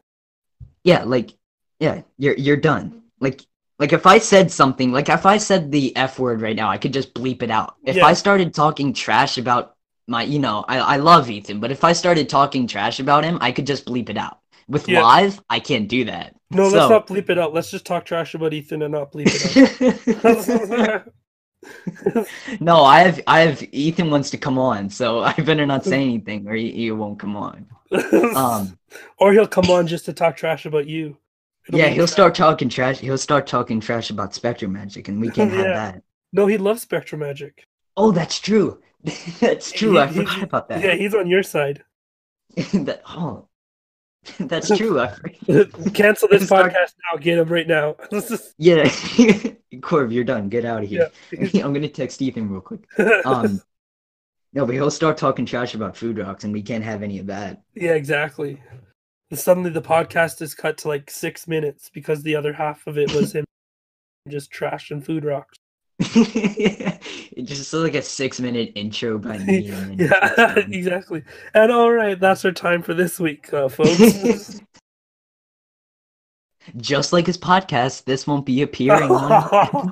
S1: Yeah, like yeah, you're you're done. Like like if I said something, like if I said the F word right now, I could just bleep it out. If
S2: Yeah.
S1: I started talking trash about my you know, I, I love Ethan, but if I started talking trash about him, I could just bleep it out. With
S2: Yeah.
S1: live, I can't do that.
S2: No, let's not bleep it out. Let's just talk trash about Ethan and not bleep it out.
S1: no, I have I have Ethan wants to come on, so I better not say anything or he, he won't come on. Um
S2: or he'll come on just to talk trash about you. It'll
S1: yeah, he'll start talking trash. He'll start talking trash about SpectroMagic, and we can't have that.
S2: No, he loves SpectroMagic.
S1: Oh, that's true. that's true.
S2: He-
S1: I
S2: he-
S1: forgot about that.
S2: Yeah, he's on your side.
S1: that oh, that's true. I.
S2: Cancel this podcast now. Get him right now.
S1: Yeah, Corv, you're done. Get out of here.
S2: Yeah.
S1: I'm gonna text Ethan real quick. Um, no, but he'll start talking trash about food rocks, and we can't have any of that.
S2: yeah, exactly. Suddenly the podcast is cut to like six minutes because the other half of it was him just trashing food rocks.
S1: it's just like a six minute intro by me.
S2: Yeah, exactly. And all right, that's our time for this week, uh, folks.
S1: just like his podcast, this won't be appearing on.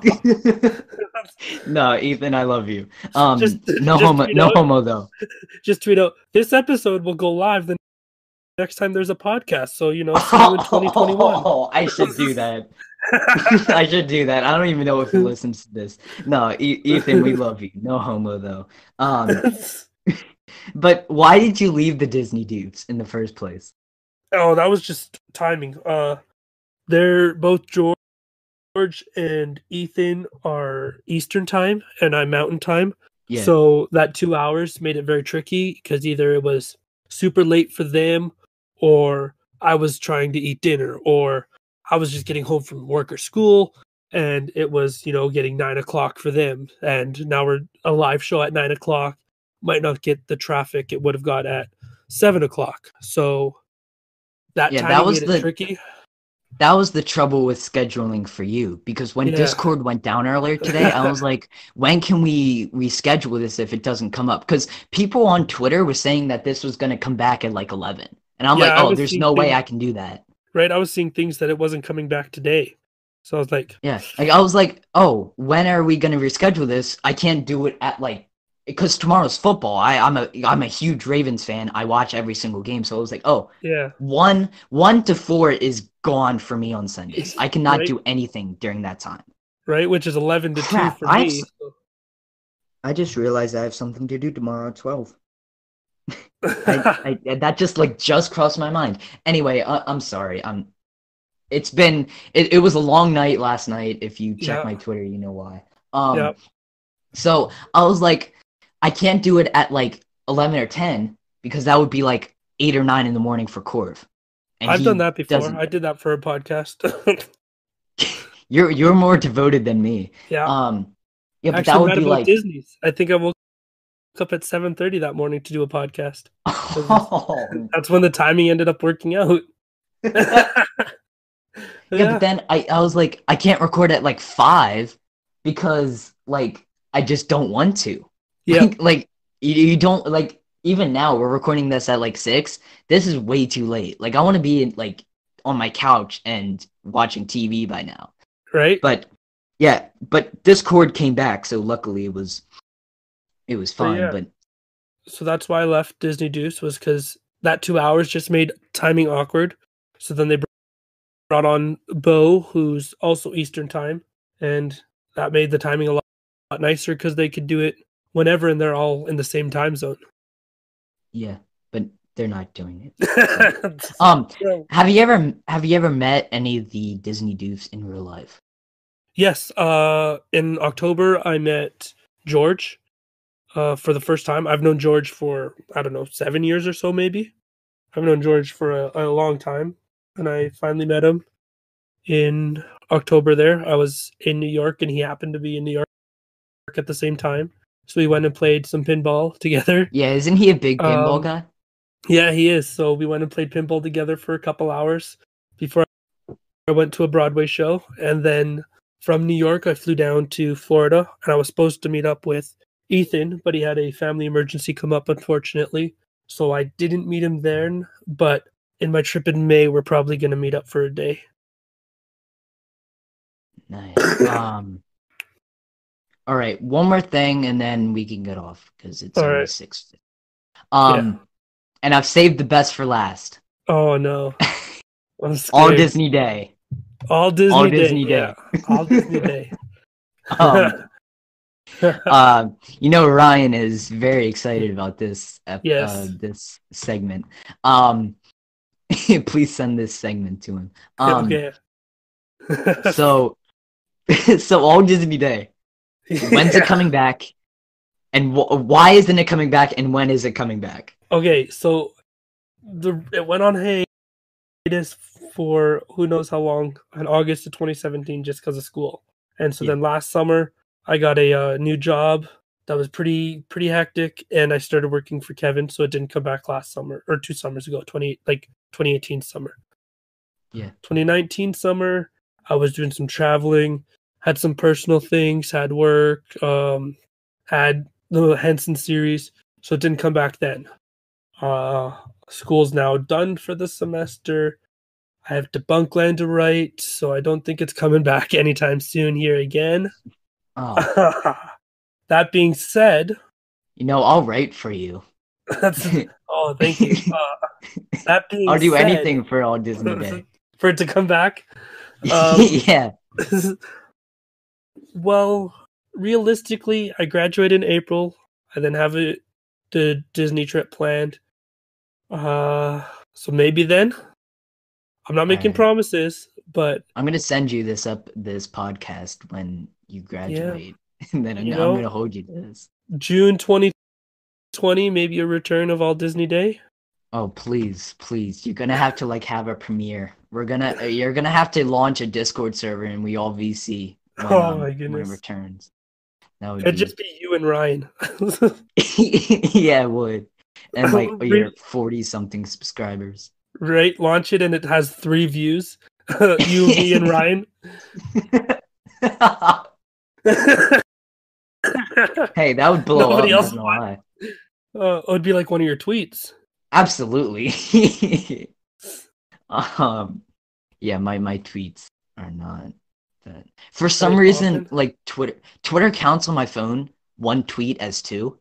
S1: no, Ethan, I love you. Um,
S2: Just-
S1: no
S2: just,
S1: homo, no
S2: know-
S1: homo though.
S2: just tweet out this episode will go live the next time there's a podcast. So you know, see you in 2021.
S1: Oh, I should do that. I should do that. I don't even know if he listens to this. No, Ethan, we love you. No homo though. Um, but why did you leave the Disney Doofs in the first place?
S2: oh, that was just timing. Uh, they're both George and Ethan are Eastern time, and I'm Mountain time.
S1: Yeah.
S2: So that two hours made it very tricky because either it was super late for them, or I was trying to eat dinner, or I was just getting home from work or school and it was, you know, getting nine o'clock for them. And now we're a live show at nine o'clock. Might not get the traffic it would have got at seven o'clock. So that
S1: Yeah, that was the-
S2: tricky.
S1: That was the trouble with scheduling for you because when
S2: Yeah.
S1: Discord went down earlier today, I was like, when can we reschedule this if it doesn't come up? Because people on Twitter were saying that this was going to come back at like 11. And I'm
S2: Yeah,
S1: like, oh, there's
S2: seeing
S1: no way I can do that.
S2: Right. I was seeing things that it wasn't coming back today. So I was like,
S1: Yeah. Like, I was like, oh, when are we going to reschedule this? I can't do it at like, because tomorrow's football. I, I'm a I'm a huge Ravens fan. I watch every single game. So I was like, oh,
S2: yeah.
S1: one one to four is gone for me on Sundays. I cannot
S2: Right.
S1: do anything during that time.
S2: Right. Which is 11 to
S1: Crap,
S2: 2 for
S1: I've
S2: me.
S1: s- I just realized I have something to do tomorrow at 12. I, I, that just like just crossed my mind. Anyway, I, I'm sorry. I'm. It's been it, it was a long night last night. If you check
S2: Yeah.
S1: my Twitter, you know why. Um.
S2: Yep.
S1: So I was like, I can't do it at like 11 or 10 because that would be like eight or nine in the morning for Corv. And
S2: I've done that before.
S1: doesn't-
S2: I did that for a podcast.
S1: You're you're more devoted than me.
S2: yeah.
S1: Um. Yeah, but
S2: Actually,
S1: that would be like.
S2: Disney's. I think I woke up at 7:30 that morning to do a podcast. That's when the timing ended up working out.
S1: Yeah, but then I, I was like, I can't record at like five because like I just don't want to.
S2: yeah.
S1: Like, like you, you don't like even now we're recording this at like six. This is way too late. Like I want to be like on my couch and watching TV by now.
S2: right.
S1: But yeah, but Discord came back, so luckily it was it was
S2: fun,
S1: fine.
S2: yeah.
S1: But
S2: so that's why I left Disney Doofs was because that two hours just made timing awkward. So then they brought on Bo, who's also Eastern time, and that made the timing a lot, lot nicer because they could do it whenever, and they're all in the same time zone.
S1: yeah, but they're not doing it. Um, have you ever have you ever met any of the Disney doofs in real life?
S2: yes, uh, in October I met George uh, for the first time. I've known George for I don't know seven years or so, maybe. I've known George for a, a long time, and I finally met him in October. There, I was in New York, and he happened to be in New York at the same time. So we went and played some pinball together.
S1: Yeah, isn't he a big pinball
S2: Um,
S1: guy?
S2: Yeah, he is. So we went and played pinball together for a couple hours before I went to a Broadway show. And then from New York, I flew down to Florida and I was supposed to meet up with Ethan, but he had a family emergency come up, unfortunately. So I didn't meet him then. But in my trip in May, we're probably going to meet up for a day.
S1: Nice. um. All right, one more thing, and then we can get off because it's
S2: All
S1: only
S2: right.
S1: six. Um, and I've saved the best for last.
S2: Oh, no. I'm
S1: All. Disney Day.
S2: All Disney
S1: all
S2: Day.
S1: Disney Day.
S2: Yeah. All Disney Day.
S1: Um, uh, you know, Ryan is very excited about this. ep-
S2: Yes.
S1: Uh, this segment. Um, please send this segment to him. Um,
S2: okay.
S1: so, so all Disney Day. When's it coming back? And wh- why isn't it coming back? And when is it coming back?
S2: Okay, so the it went on hiatus for who knows how long in August of 2017 just because of school. And so
S1: Yeah.
S2: then last summer I got a uh, new job that was pretty pretty hectic and I started working for Kevin so it didn't come back last summer or two summers ago 20 like 2018 summer.
S1: Yeah.
S2: 2019 summer I was doing some traveling, had some personal things, had work, um had the Henson series so it didn't come back then. Uh, school's now done for the semester. I have Debunkland to write, so I don't think it's coming back anytime soon here again.
S1: Oh,
S2: that being said,
S1: you know, I'll write for you.
S2: that's oh, thank you. Uh, that being
S1: I'll do
S2: said,
S1: anything for all Disney Day.
S2: for it to come back. Um,
S1: yeah.
S2: well, realistically, I graduate in April. I then have a the Disney trip planned. Uh, so maybe then. I'm not making
S1: Alright.
S2: promises, but
S1: I'm gonna send you this up this podcast when you graduate, yeah. and then I'm,
S2: You
S1: I'm gonna hold you to this.
S2: June 2020, maybe a return of All Disney Day.
S1: Oh please, please! You're gonna have to like have a premiere. We're gonna, uh, you're gonna have to launch a Discord server, and we all VC. When,
S2: Oh
S1: um,
S2: my goodness.
S1: returns. That would
S2: It'd
S1: be,
S2: just be you and Ryan.
S1: yeah, it would. And like your forty something subscribers.
S2: Right? Launch it and it has three views. you, me, and Ryan.
S1: hey, that would blow
S2: Nobody
S1: up.
S2: else would. Uh, it would be like one of your tweets.
S1: Absolutely. um, yeah, my my tweets are not that. For some
S2: Very
S1: reason,
S2: often?
S1: like Twitter, Twitter counts on my phone one tweet as two.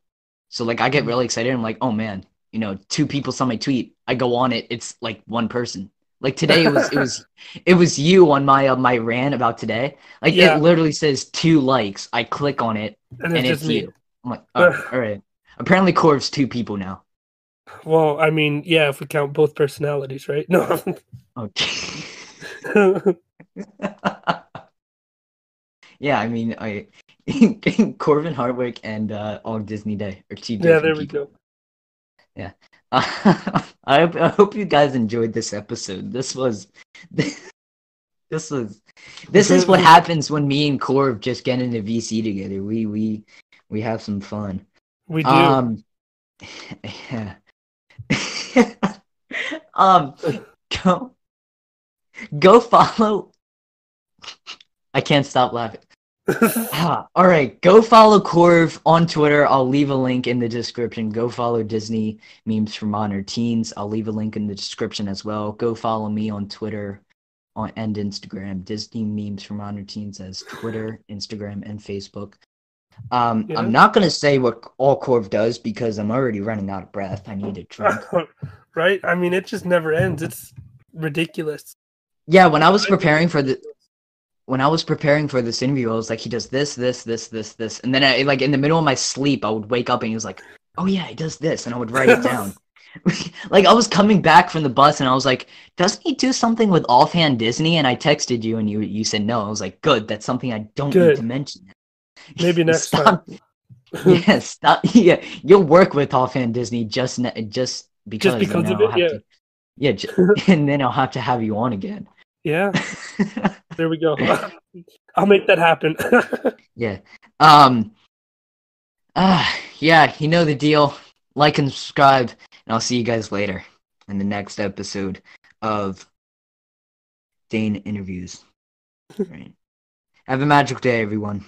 S1: So like, I get
S2: Mhm.
S1: really excited. I'm like, oh man, you know, two people saw my tweet. I go on it. It's like one person. Like today, it was it was it was you on my uh, my rant about today. Like
S2: Yeah.
S1: it literally says two likes. I click on it
S2: And it's
S1: and it's you. I'm like, oh, all right. Apparently, Corv's two people now.
S2: Well, I mean, yeah, if we count both personalities, right? No.
S1: Okay. yeah, I mean, I Corvyn Hardwick and uh, All Disney Day are two
S2: yeah, there we
S1: people.
S2: go.
S1: I, hope- I hope you guys enjoyed this episode. This was this was this is what happens when me and Corv just get into VC together. We we we have some fun.
S2: We do.
S1: Um, yeah. um, go, go follow. I can't stop laughing. Ah, all right, go follow Corv on Twitter. I'll leave a link in the description. Go follow Disney memes for modern teens. I'll leave a link in the description as well. Go follow me on Twitter on and Instagram. Disney memes for modern teens as Twitter, Instagram, and Facebook. Um,
S2: Yeah.
S1: I'm not gonna say what all Corv does because I'm already running out of breath. I need a drink.
S2: right? I mean, it just never ends. It's ridiculous.
S1: Yeah, when I was preparing for the when I was preparing for this interview, I was like, he does this, this, this, this, this, and then I like in the middle of my sleep, I would wake up and he was like, oh yeah, he does this, and I would write it down. like I was coming back from the bus and I was like, doesn't he do something with offhand Disney? And I texted you and you you said no. I was like, good, that's something I don't need to mention.
S2: Maybe next
S1: Stop.
S2: time.
S1: yeah, stop. Yeah, you'll work with offhand Disney just ne- just because. and
S2: because of it, yeah.
S1: to- yeah, ju- and then I'll have to have you on again.
S2: Yeah, there we go. I'll make that happen.
S1: Yeah. Um. Ah, yeah. You know the deal. Like and subscribe, and I'll see you guys later in the next episode of Dane interviews. Right. Have a magical day, everyone.